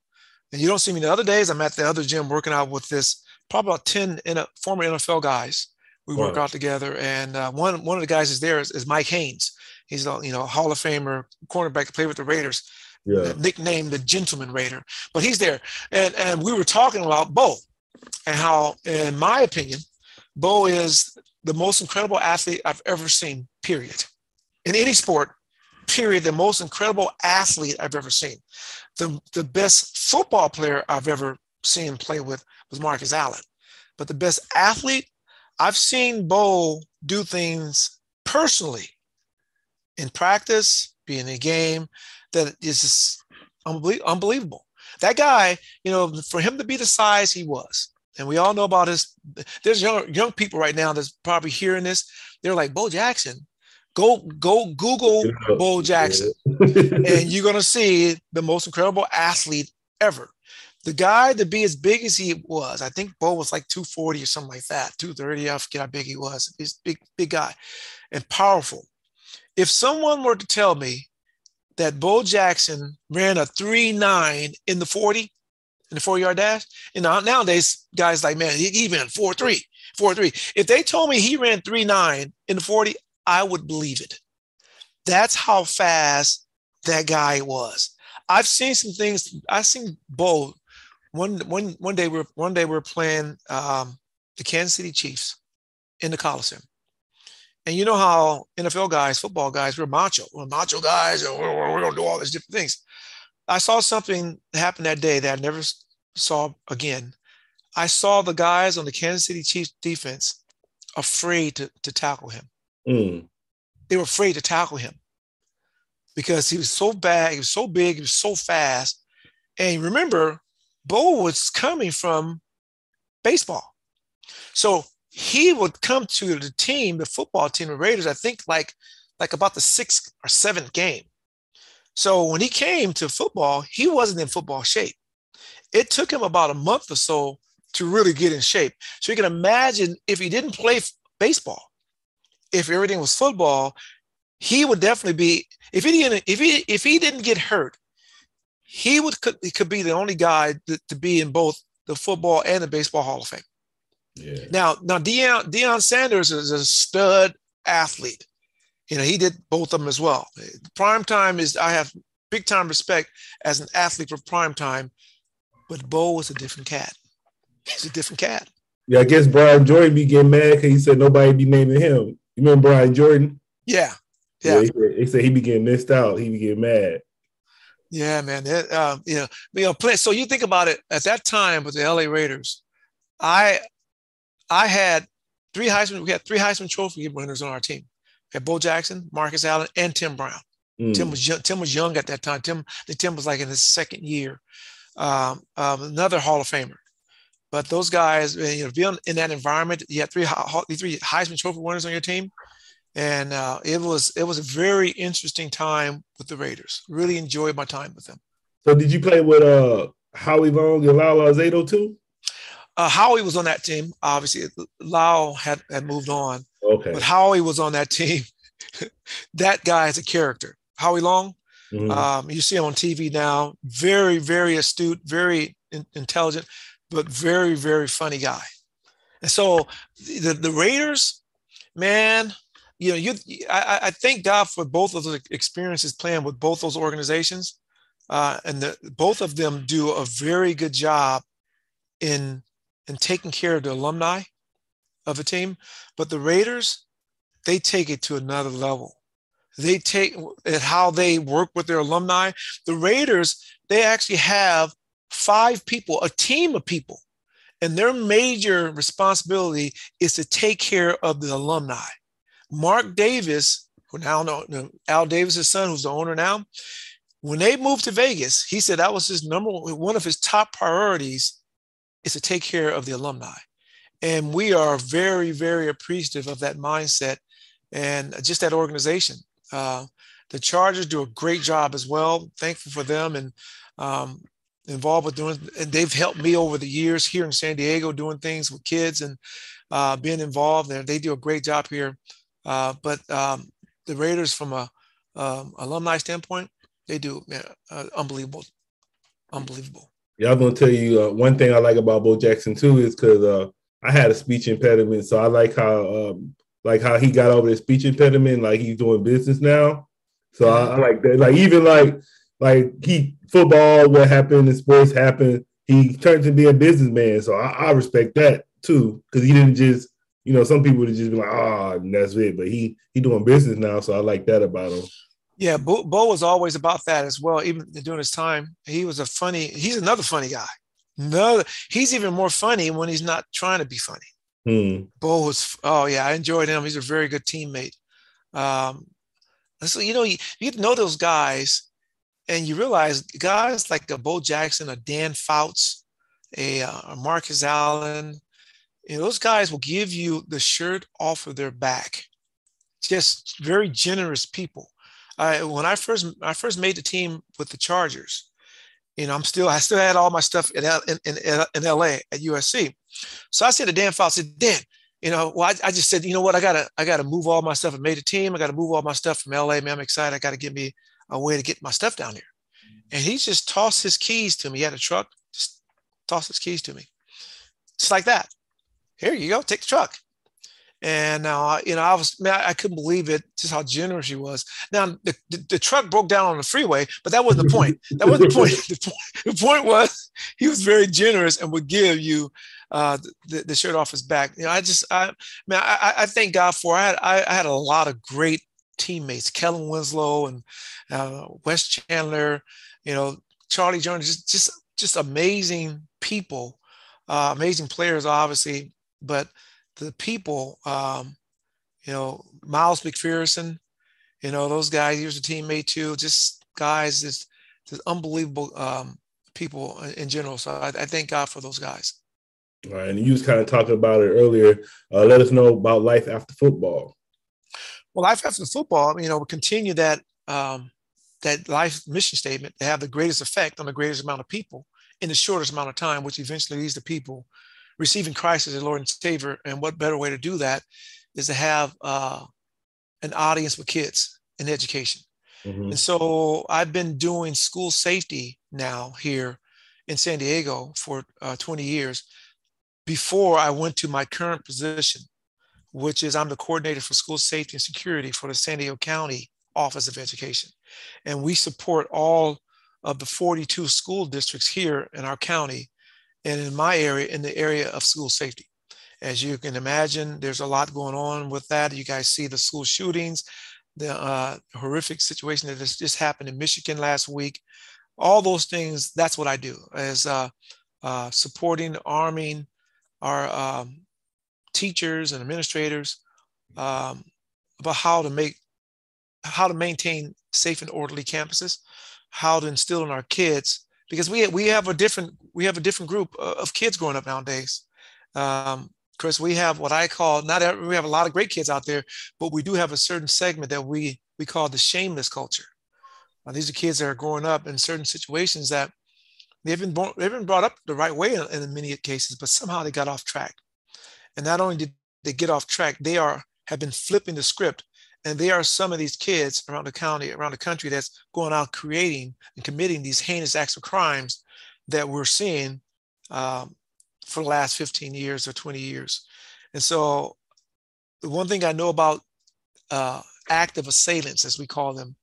and you don't see me the other days, I'm at the other gym working out with this probably about 10 in a, former NFL guys. We wow. work out together. And uh, one, one of the guys is there is, is Mike Haynes. He's a you know Hall of Famer cornerback to play with the Raiders. Yeah. Nicknamed the Gentleman Raider, but he's there. And and we were talking about Bo and how, in my opinion, Bo is the most incredible athlete I've ever seen. Period. In any sport, period. The most incredible athlete I've ever seen. The the best football player I've ever seen play with was Marcus Allen. But the best athlete, I've seen Bo do things personally in practice, be in a game, that is just unbelievable. That guy, you know, for him to be the size he was, and we all know about his. There's young young people right now that's probably hearing this. They're like, Bo Jackson, go go Google Bo Jackson, and you're gonna see the most incredible athlete ever. The guy to be as big as he was, I think Bo was like 240 or something like that, 230. I forget how big he was. He's big, big guy and powerful. If someone were to tell me that Bo Jackson ran a 3-9 in the 40, in the four yard dash, and nowadays, guys like, man, he, ran 4-3, 4-3. If they told me he ran 3-9 in the 40, I would believe it. That's how fast that guy was. I've seen some things. I've seen Bo one one one day we're one day we're playing um, the Kansas City Chiefs in the Coliseum. And you know how NFL guys, football guys, we're macho. We're macho guys, and we're, we're going to do all these different things. I saw something happen that day that I never saw again. I saw the guys on the Kansas City Chiefs defense afraid to, to tackle him. Mm. They were afraid to tackle him because he was so bad, he was so big, he was so fast. And remember, Bo was coming from baseball. So he would come to the team, the football team, the Raiders, I think like, like about the sixth or seventh game. So when he came to football, he wasn't in football shape. It took him about a month or so to really get in shape. So you can imagine if he didn't play baseball, if everything was football, he would definitely be if he didn't if he if he didn't get hurt, he would could, he could be the only guy to, to be in both the football and the baseball Hall of Fame. Yeah. Now, now Deion, Deion Sanders is a stud athlete. You know, he did both of them as well. Prime time is I have big time respect as an athlete for prime time, but Bo was a different cat. He's a different cat. Yeah, I guess Brian Jordan be getting mad because he said nobody be naming him. You remember Brian Jordan? Yeah. Yeah. yeah he, said, he, said, he be getting missed out. He'd be getting mad. Yeah, man. That, um, you know, you know, play, so you think about it at that time with the LA Raiders, I I had three Heisman, we had three Heisman Trophy winners on our team. We had Bo Jackson, Marcus Allen, and Tim Brown. Mm. Tim was young, Tim was young at that time. Tim, the Tim was like in his second year. Um, um, another Hall of Famer. But those guys, you know, being in that environment, you had three three Heisman Trophy winners on your team and uh, it was it was a very interesting time with the Raiders. Really enjoyed my time with them. So, did you play with uh, Howie Long and Lyle Alzado too? Uh, Howie was on that team. Obviously, Lyle had, had moved on. Okay. But Howie was on that team. that guy is a character. Howie Long. Mm-hmm. Um, you see him on TV now. Very, very astute, very in- intelligent, but very, very funny guy. And so the, the Raiders, man, you know, you I, I thank God for both of those experiences playing with both those organizations, uh, and the, both of them do a very good job in in taking care of the alumni of a team. But the Raiders, they take it to another level. They take at how they work with their alumni. The Raiders, they actually have five people, a team of people, and their major responsibility is to take care of the alumni. Mark Davis, who now know Al Davis's son, who's the owner now, when they moved to Vegas, he said that was his number one of his top priorities is to take care of the alumni. And we are very, very appreciative of that mindset and just that organization. Uh, the Chargers do a great job as well. Thankful for them and um, involved with doing, and they've helped me over the years here in San Diego doing things with kids and uh, being involved. And they do a great job here. Uh, but um, the Raiders, from a um, alumni standpoint, they do uh, unbelievable, unbelievable. Yeah, I'm gonna tell you uh, one thing I like about Bo Jackson too is because uh, I had a speech impediment, so I like how um, like how he got over the speech impediment, like he's doing business now. So I, I like that. Like even like like he football, what happened in sports happened. He turned to be a businessman, so I, I respect that too because he didn't just you know some people would just be like ah oh, that's it, but he he doing business now, so I like that about him. Yeah, Bo, Bo, was always about that as well. Even during his time, he was a funny. He's another funny guy. No, he's even more funny when he's not trying to be funny. Hmm. Bo was. Oh yeah, I enjoyed him. He's a very good teammate. Um, so you know, you, you get to know those guys, and you realize guys like a Bo Jackson, a Dan Fouts, a, uh, a Marcus Allen, you know, those guys will give you the shirt off of their back. Just very generous people. I, when I first I first made the team with the Chargers, you know, I'm still I still had all my stuff in in, in, in LA at USC. So I said to Dan Fouts, I said, Dan, you know, well, I, I, just said, you know what, I gotta I gotta move all my stuff. I made a team. I gotta move all my stuff from LA. Man, I'm excited. I gotta get me a way to get my stuff down here. And he just tossed his keys to me. He had a truck, just tossed his keys to me. Just like that. Here you go, take the truck. And uh, you know, I was man, I couldn't believe it, just how generous she was. Now the, the, the, truck broke down on the freeway, but that wasn't the point. That wasn't the point. The point, the point was he was very generous and would give you uh, the, the shirt off his back. You know, I just I man, I, I thank God for I had I, I had a lot of great teammates, Kellen Winslow and uh, Wes Chandler, you know, Charlie Joiner, just just just amazing people, uh, amazing players, obviously, but the people, um, you know, Miles McPherson, you know, those guys, he was a teammate too, just guys, just, just unbelievable um, people in general. So I, I, thank God for those guys. All right. And you was kind of talking about it earlier. Uh, let us know about life after football. Well, life after the football, you know, continue that um, that life mission statement to have the greatest effect on the greatest amount of people in the shortest amount of time, which eventually leads to people receiving Christ as a Lord and Savior. And what better way to do that is to have uh, an audience with kids in education. Mm-hmm. And so I've been doing school safety now here in San Diego for uh, 20 years before I went to my current position, which is I'm the coordinator for school safety and security for the San Diego County Office of Education. And we support all of the 42 school districts here in our county and in my area, in the area of school safety. As you can imagine, there's a lot going on with that. You guys see the school shootings, the uh, horrific situation that just happened in Michigan last week. All those things, that's what I do, is uh, uh, supporting, arming our um, teachers and administrators um, about how to make, how to maintain safe and orderly campuses, how to instill in our kids because we we have a different we have a different group of kids growing up nowadays. Um, Chris, we have what I call not every, we have a lot of great kids out there, but we do have a certain segment that we we call the shameless culture. Uh, these are kids that are growing up in certain situations that they've been born, they've been brought up the right way in, in many cases, but somehow they got off track. And not only did they get off track, they are have been flipping the script and there are some of these kids around the county, around the country that's going out creating and committing these heinous acts of crimes that we're seeing um, for the last 15 years or 20 years. And so the one thing I know about uh, active assailants, as we call them,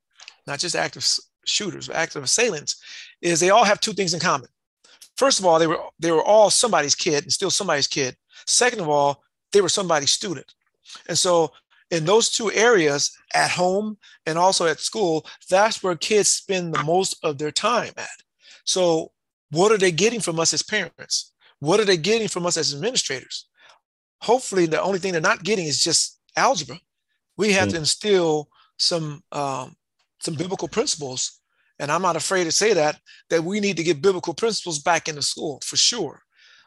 not just active shooters, but active assailants, is they all have two things in common. First of all, they were they were all somebody's kid and still somebody's kid. Second of all, they were somebody's student. And so in those two areas at home and also at school, that's where kids spend the most of their time at. So, what are they getting from us as parents? What are they getting from us as administrators? Hopefully, the only thing they're not getting is just algebra. We have mm-hmm. to instill some um, some biblical principles, and I'm not afraid to say that that we need to get biblical principles back into school for sure.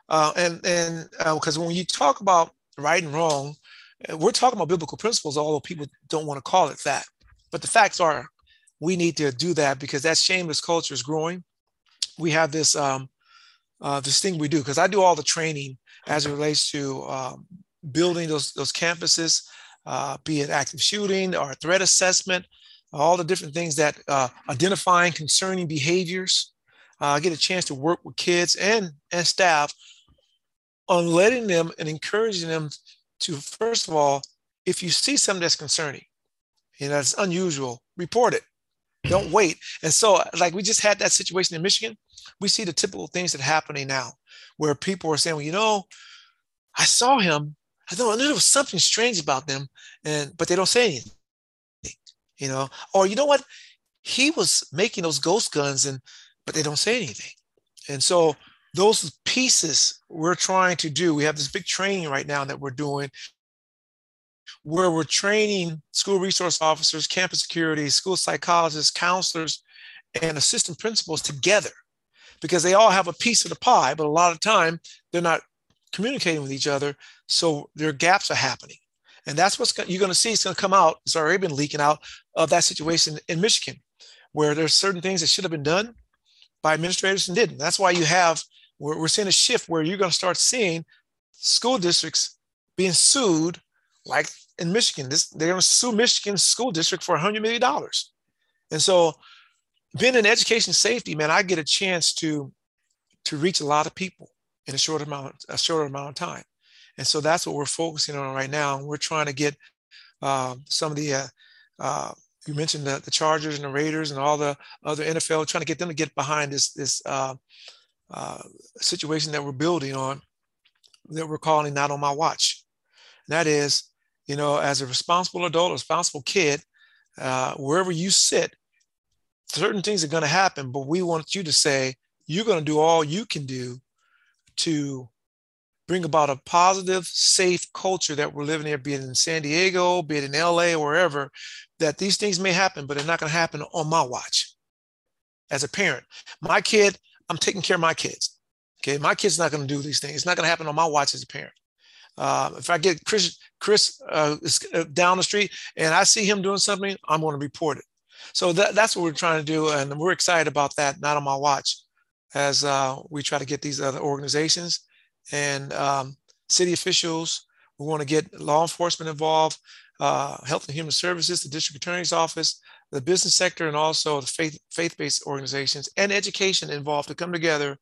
Uh, and and because uh, when you talk about right and wrong, uh, we're talking about biblical principles, although people don't want to call it that. But the facts are, we need to do that because that shameless culture is growing. We have this um, uh, this thing we do because I do all the training as it relates to um, building those those campuses, uh, be it active shooting or threat assessment, all the different things that uh, identifying concerning behaviors. I get a chance to work with kids and and staff on letting them and encouraging them to, first of all, if you see something that's concerning, you know, that's unusual, report it. Don't wait. And so, like we just had that situation in Michigan, we see the typical things that are happening now where people are saying, well, you know, I saw him. I thought I knew there was something strange about them, and but they don't say anything, you know. Or you know what? He was making those ghost guns, and but they don't say anything. And so those pieces we're trying to do. We have this big training right now that we're doing where we're training school resource officers, campus security, school psychologists, counselors, and assistant principals together because they all have a piece of the pie, but a lot of time they're not communicating with each other. So their gaps are happening. And that's what you're going to see. It's going to come out. It's already been leaking out of that situation in Michigan, where there's certain things that should have been done by administrators and didn't. That's why you have we're, we're seeing a shift where you're going to start seeing school districts being sued, like in Michigan. This, they're going to sue Michigan school district for $100 million. And so, being in education safety, man, I get a chance to to reach a lot of people in a short amount a shorter amount of time. And so that's what we're focusing on right now. We're trying to get uh, some of the uh, uh, you mentioned the, the Chargers and the Raiders and all the other NFL, trying to get them to get behind this this uh, situation that we're building on that we're calling not on my watch. And that is, you know, as a responsible adult, responsible kid, uh, wherever you sit, certain things are going to happen, but we want you to say, you're going to do all you can do to bring about a positive, safe culture that we're living here, be it in San Diego, be it in LA, wherever, that these things may happen, but they're not going to happen on my watch as a parent. My kid, I'm taking care of my kids. Okay, my kid's not going to do these things. It's not going to happen on my watch as a parent. Uh, if I get Chris, Chris uh, uh, down the street and I see him doing something, I'm going to report it. So that, that's what we're trying to do, and we're excited about that. Not on my watch, as uh, we try to get these other organizations and um, city officials. We want to get law enforcement involved, uh, Health and Human Services, the District Attorney's Office, the business sector and also the faith faith-based organizations and education involved to come together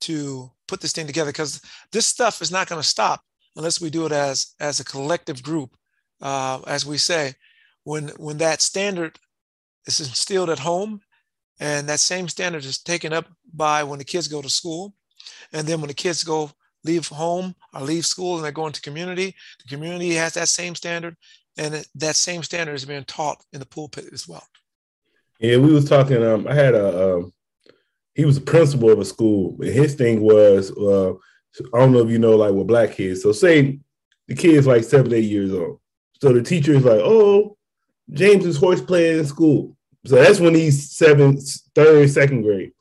to put this thing together because this stuff is not going to stop unless we do it as as a collective group. Uh, as we say when when that standard is instilled at home and that same standard is taken up by when the kids go to school and then when the kids go leave home or leave school and they're going to community the community has that same standard and that same standard is being taught in the pulpit as well. Yeah, we was talking. Um, I had a um, he was a principal of a school, and his thing was uh, I don't know if you know like with black kids. So say the kid's like seven, eight years old. So the teacher is like, "Oh, James is horse playing in school." So that's when he's seven, third, second grade.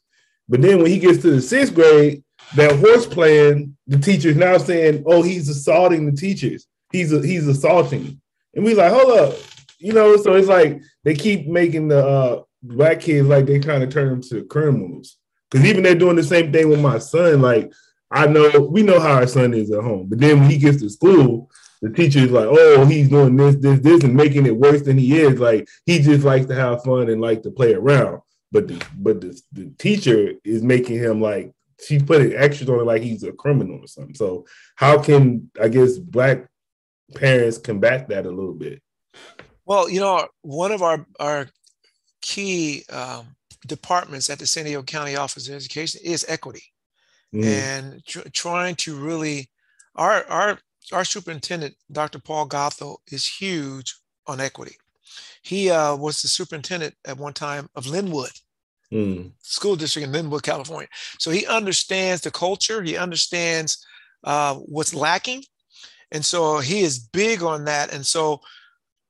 But then when he gets to the sixth grade, that horse playing, the teacher is now saying, "Oh, he's assaulting the teachers. He's a, he's assaulting." And we like, hold up, you know. So it's like they keep making the uh, black kids like they kind of turn them to criminals. Because even they're doing the same thing with my son. Like I know we know how our son is at home, but then when he gets to school, the teacher is like, oh, he's doing this, this, this, and making it worse than he is. Like he just likes to have fun and like to play around. But the but the, the teacher is making him like she's putting extras on it like he's a criminal or something. So how can I guess black parents combat that a little bit? Well, you know, one of our our key um, departments at the San Diego County Office of Education is equity, mm. and tr- trying to really our our our superintendent, Dr. Paul Gothold, is huge on equity. He uh, was the superintendent at one time of Lynwood mm. School District in Lynwood, California. So he understands the culture. He understands uh, what's lacking, and so he is big on that. And so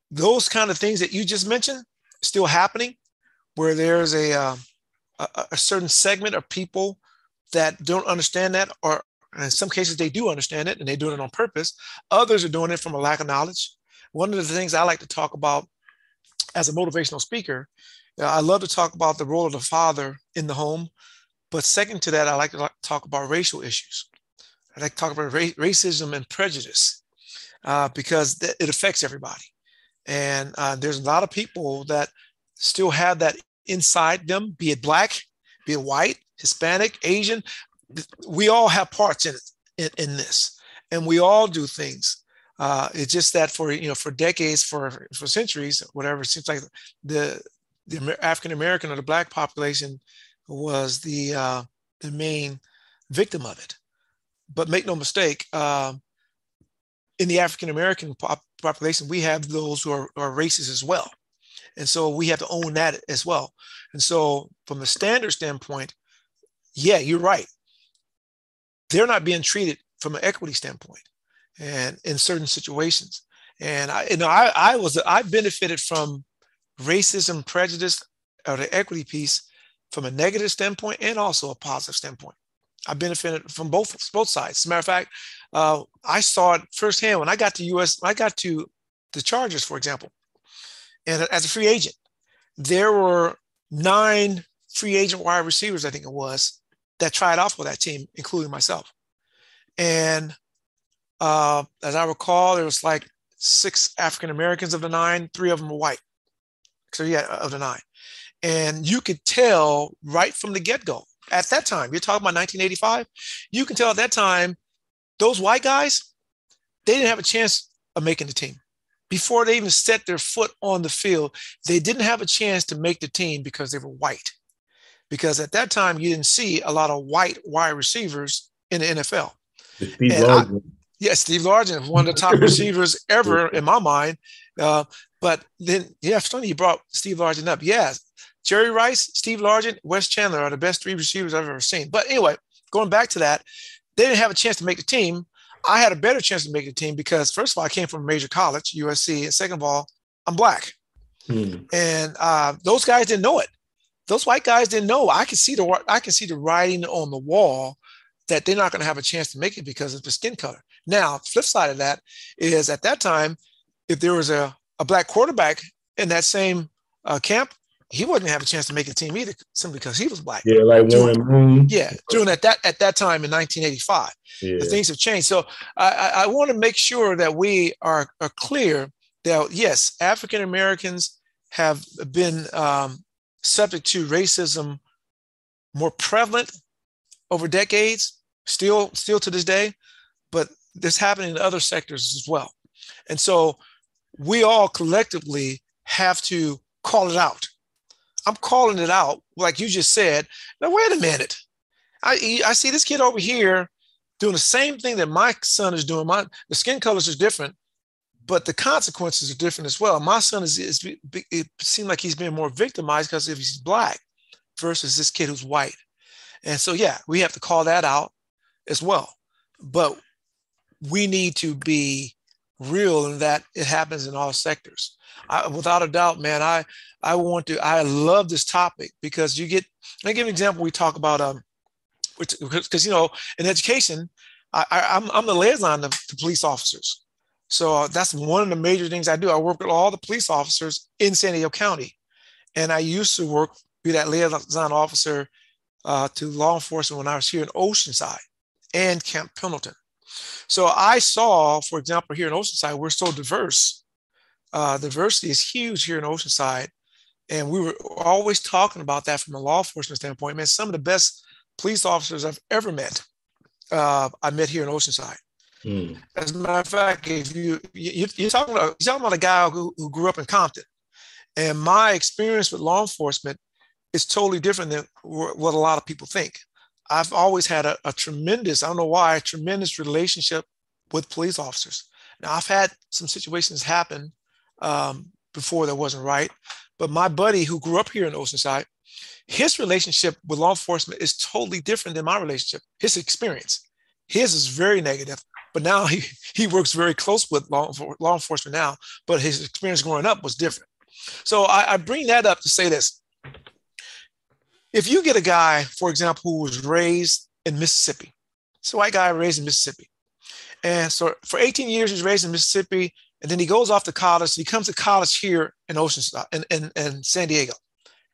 those kind of things that you just mentioned still happening, where there's a uh, a, a certain segment of people that don't understand that or in some cases they do understand it and they're doing it on purpose. Others are doing it from a lack of knowledge. One of the things i like to talk about as a motivational speaker i love to talk about the role of the father in the home but second to that i like to talk about racial issues i like to talk about ra- racism and prejudice uh, because th- it affects everybody and uh, there's a lot of people that still have that inside them be it black be it white hispanic asian we all have parts in it in, in this, and we all do things. Uh, it's just that for you know for decades, for for centuries, whatever. It seems like the the African American or the black population was the uh, the main victim of it. But make no mistake, uh, in the African American pop- population, we have those who are, are racist as well, and so we have to own that as well. And so, from a standard standpoint, yeah, you're right they're not being treated from an equity standpoint and in certain situations. And I, you know, I, I was, I benefited from racism, prejudice, or the equity piece from a negative standpoint and also a positive standpoint. I benefited from both both sides. As a matter of fact, uh, I saw it firsthand when I got to US. I got to the Chargers, for example, and as a free agent, there were nine free agent wide receivers. I think it was that tried out for that team, including myself. And uh, as I recall, there was like six African Americans of the nine, three of them were white. So yeah, of the nine. And you could tell right from the get-go at that time, you're talking about 1985, you can tell at that time, those white guys, they didn't have a chance of making the team. Before they even set their foot on the field, they didn't have a chance to make the team because they were white because at that time you didn't see a lot of white wide receivers in the NFL. Steve. I, yeah, Steve Largent, one of the top receivers ever in my mind. Uh, but then, yeah, funny you brought Steve Largent up. Yeah, Jerry Rice, Steve Largent, Wes Chandler are the best three receivers I've ever seen. But anyway, going back to that, they didn't have a chance to make the team. I had a better chance to make the team because, first of all, I came from a major college, USC, and second of all, I'm black. Hmm. And uh, those guys didn't know it those white guys didn't know. I can see the I can see the writing on the wall that they're not going to have a chance to make it because of the skin color. Now, flip side of that is at that time, if there was a, a black quarterback in that same uh, camp, he wouldn't have a chance to make a team either, simply because he was black. Yeah, like Warren Moon. Yeah, doing at that at that time in 1985, yeah. things have changed. So I, I want to make sure that we are, are clear that yes, African Americans have been um, subject to racism more prevalent over decades, still still to this day, but this happening in other sectors as well. And so we all collectively have to call it out. I'm calling it out, like you just said. Now, wait a minute. I, I see this kid over here doing the same thing that my son is doing. My the skin colors are different, but the consequences are different as well. My son is, is it seemed like he's being more victimized because if he's black versus this kid who's white. And so, yeah, we have to call that out as well. But we need to be real in that it happens in all sectors. I, without a doubt, man, I I want to. I love this topic because you get. I give an example. We talk about um, because you know, in education, I, I, I'm I'm the liaison to, to police officers. So uh, that's one of the major things I do. I work with all the police officers in San Diego County. And I used to work, be that liaison officer uh, to law enforcement when I was here in Oceanside and Camp Pendleton. So I saw, for example, here in Oceanside, we're so diverse. Uh, diversity is huge here in Oceanside. And we were always talking about that from a law enforcement standpoint. Man, some of the best police officers I've ever met, uh, I met here in Oceanside. Mm. As a matter of fact, if you, you are talking about you're talking about a guy who, who grew up in Compton, and my experience with law enforcement is totally different than what a lot of people think. I've always had a, a tremendous, I don't know why, a tremendous relationship with police officers. Now, I've had some situations happen um, before that wasn't right, but my buddy who grew up here in Oceanside, his relationship with law enforcement is totally different than my relationship. His experience, his is very negative, but now he he works very close with law, law enforcement now. But his experience growing up was different. So I, I bring that up to say this: if you get a guy, for example, who was raised in Mississippi, it's a white guy raised in Mississippi, and so for 18 years he's raised in Mississippi, and then he goes off to college. He comes to college here in Oceanside, in, in, in San Diego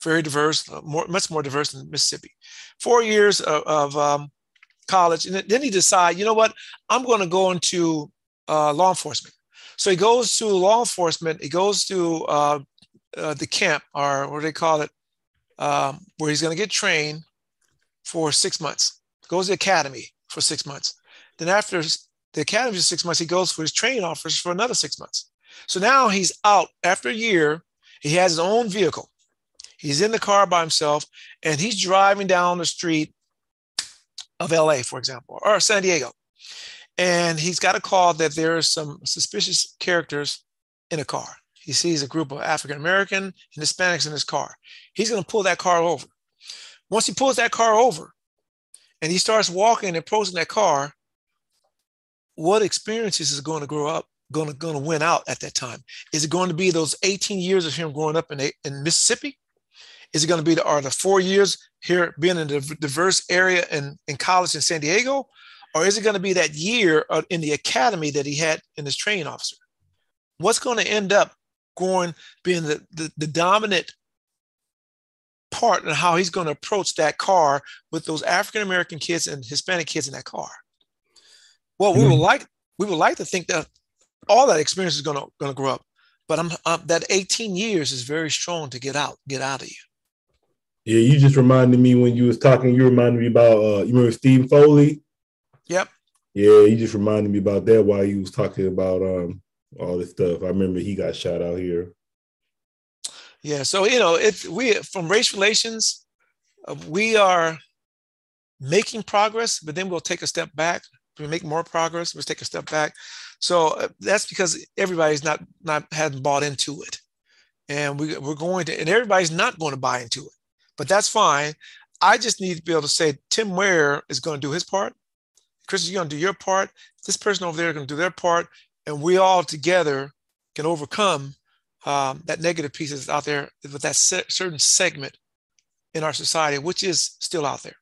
very diverse, more, much more diverse than Mississippi. Four years of, of um, college, and then he decides, you know what, I'm going to go into uh, law enforcement. So he goes to law enforcement. He goes to uh, uh, the camp, or what do they call it, um, where he's going to get trained for six months. Goes to the academy for six months. Then after the academy for six months, he goes for his training offers for another six months. So now he's out after a year. He has his own vehicle. He's in the car by himself and he's driving down the street of LA, for example, or San Diego. And he's got a call that there are some suspicious characters in a car. He sees a group of African American and Hispanics in his car. He's going to pull that car over. Once he pulls that car over and he starts walking and approaching that car, what experiences is going to grow up, going to, going to win out at that time? Is it going to be those 18 years of him growing up in, in Mississippi? Is it going to be the, are the four years here being in a diverse area in, in college in San Diego? Or is it going to be that year uh, in the academy that he had in his training officer? What's going to end up going being the, the, the dominant part in how he's going to approach that car with those African American kids and Hispanic kids in that car? Well, we mm-hmm. would like we would like to think that all that experience is going to going to grow up, but I'm, I'm, that 18 years is very strong to get out get out of you. Yeah, you just reminded me when you was talking. You reminded me about uh, you remember Steve Foley? Yep. Yeah, you just reminded me about that while you was talking about um all this stuff. I remember he got shot out here. Yeah, so you know, it we from race relations, uh, we are making progress, but then we'll take a step back. We make more progress, we'll take a step back. So uh, that's because everybody's not not hadn't bought into it, and we, we're going to, and everybody's not going to buy into it but that's fine. I just need to be able to say Tim Ware is going to do his part. Chris, you're going to do your part. This person over there is going to do their part, and we all together can overcome um, that negative piece that's out there with that se- certain segment in our society, which is still out there.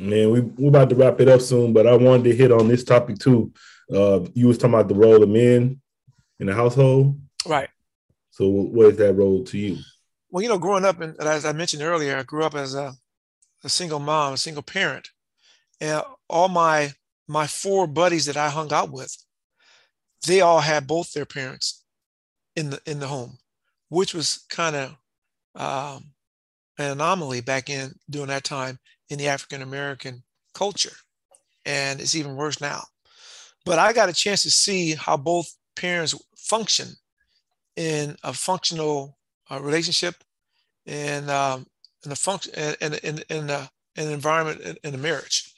Man, we, we're about to wrap it up soon, but I wanted to hit on this topic too. Uh, you was talking about the role of men in the household, right? So, what is that role to you? well, you know, growing up, and as I mentioned earlier, I grew up as a, a single mom, a single parent, and all my my four buddies that I hung out with, they all had both their parents in the in the home, which was kind of um, an anomaly back in during that time in the African American culture, and it's even worse now. But I got a chance to see how both parents function in a functional uh, relationship and um, in the function in in in, an environment in, in a marriage,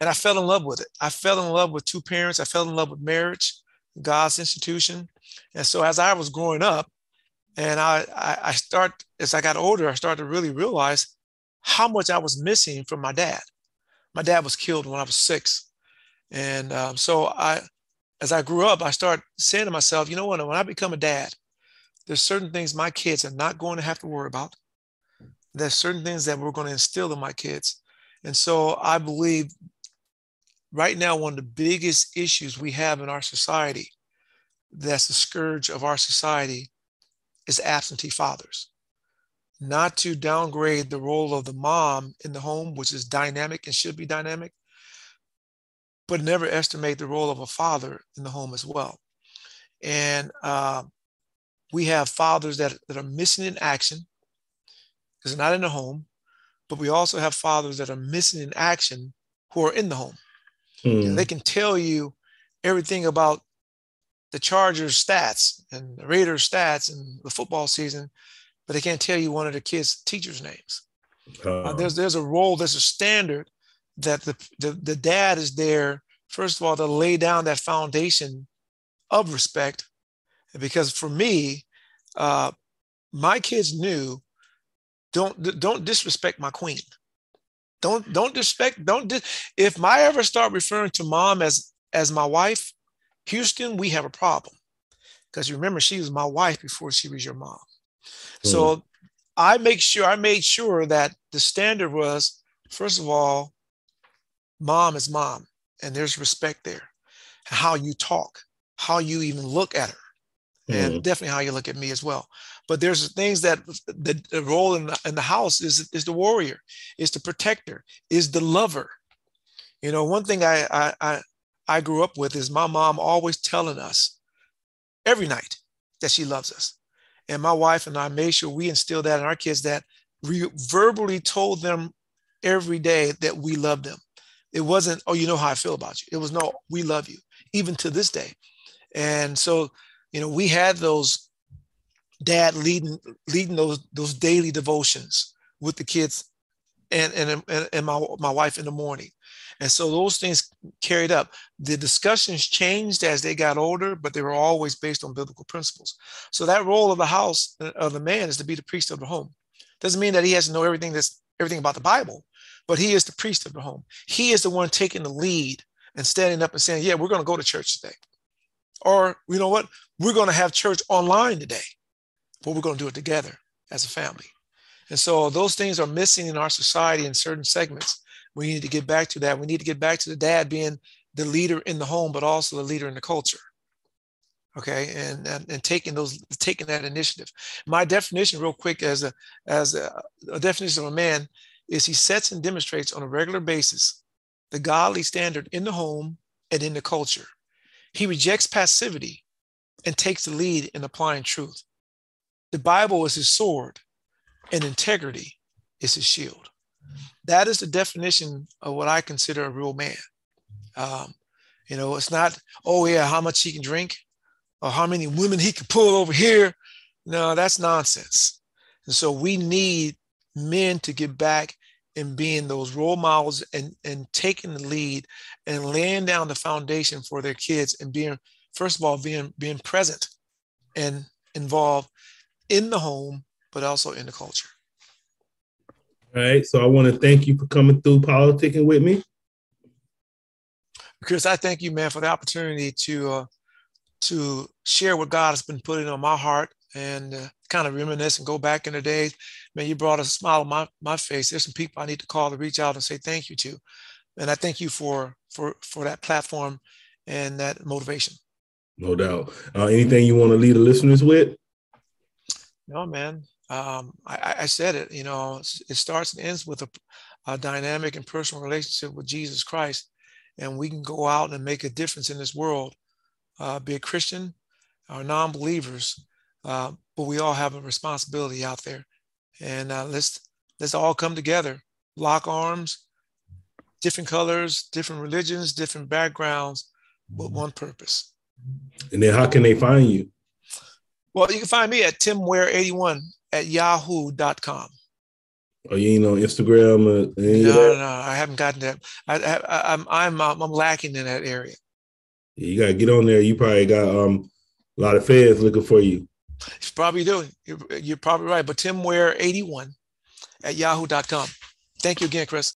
and I fell in love with it. I fell in love with two parents. I fell in love with marriage, God's institution, and so as I was growing up, and I I, I start as I got older, I started to really realize how much I was missing from my dad. My dad was killed when I was six, and um, so I as I grew up, I started saying to myself, you know what? When I become a dad, there's certain things my kids are not going to have to worry about. There's certain things that we're going to instill in my kids. And so I believe right now, one of the biggest issues we have in our society, that's the scourge of our society, is absentee fathers. Not to downgrade the role of the mom in the home, which is dynamic and should be dynamic, but never estimate the role of a father in the home as well. And uh, we have fathers that, that are missing in action because they're not in the home, but we also have fathers that are missing in action who are in the home. Mm. they can tell you everything about the Chargers stats and the Raiders stats and the football season, but they can't tell you one of the kids' teachers' names. Uh, there's there's a role, there's a standard that the, the the dad is there first of all, to lay down that foundation of respect. Because for me, uh, my kids knew don't don't disrespect my queen. Don't don't disrespect don't dis- if I ever start referring to mom as as my wife, Houston, we have a problem. Because you remember, she was my wife before she was your mom. Mm. So I make sure I made sure that the standard was first of all, mom is mom, and there's respect there. How you talk, how you even look at her, and mm. definitely how you look at me as well. But there's things that the, the role in the, in the house is is the warrior, is the protector, is the lover. You know, one thing I I I, I grew up with is my mom always telling us every night that she loves us. And my wife and I made sure we instilled that in our kids that we verbally told them every day that we love them. It wasn't, oh, you know how I feel about you. It was, no, we love you, even to this day. And so, you know, we had those dad leading leading those those daily devotions with the kids and and and my my wife in the morning. And so those things carried up. The discussions changed as they got older, but they were always based on biblical principles. So that role of the house of the man is to be the priest of the home. Doesn't mean that he has to know everything that's everything about the Bible, but he is the priest of the home. He is the one taking the lead and standing up and saying, "Yeah, we're going to go to church today," or you know what, we're going to have church online today, but we're going to do it together as a family. And so those things are missing in our society in certain segments. We need to get back to that. We need to get back to the dad being the leader in the home, but also the leader in the culture. Okay, and and, and taking those taking that initiative. My definition, real quick, as a as a, a definition of a man is he sets and demonstrates on a regular basis the godly standard in the home and in the culture. He rejects passivity and takes the lead in applying truth. The Bible is his sword, and integrity is his shield. That is the definition of what I consider a real man. Um, you know, it's not, oh, yeah, how much he can drink or how many women he can pull over here. No, that's nonsense. And so we need men to get back and being those role models and, and taking the lead and laying down the foundation for their kids and being, first of all, being, being present and involved in the home, but also in the culture. All right. So I want to thank you for coming through politicking with me. Chris, I thank you, man, for the opportunity to uh, to share what God has been putting on my heart and uh, kind of reminisce and go back in the days. Man, you brought a smile on my, my face. There's some people I need to call to reach out and say thank you to. And I thank you for for for that platform and that motivation. No doubt. Uh, anything you want to leave the listeners with? No, man um, I, I, said it, you know, it starts and ends with a, a, dynamic and personal relationship with Jesus Christ. And we can go out and make a difference in this world, uh, be a Christian or non believers, uh, but we all have a responsibility out there. And uh, let's, let's all come together, lock arms, different colors, different religions, different backgrounds, but one purpose. And then how can they find you? Well, you can find me at timware81 at yahoo.com. Oh, you ain't on Instagram? No, no, no, I haven't gotten that. I, I, I'm, I'm, I'm lacking in that area. Yeah, you gotta get on there. You probably got um a lot of fans looking for you. He's probably doing. You're, you're probably right. But timware81 at yahoo.com. Thank you again, Chris.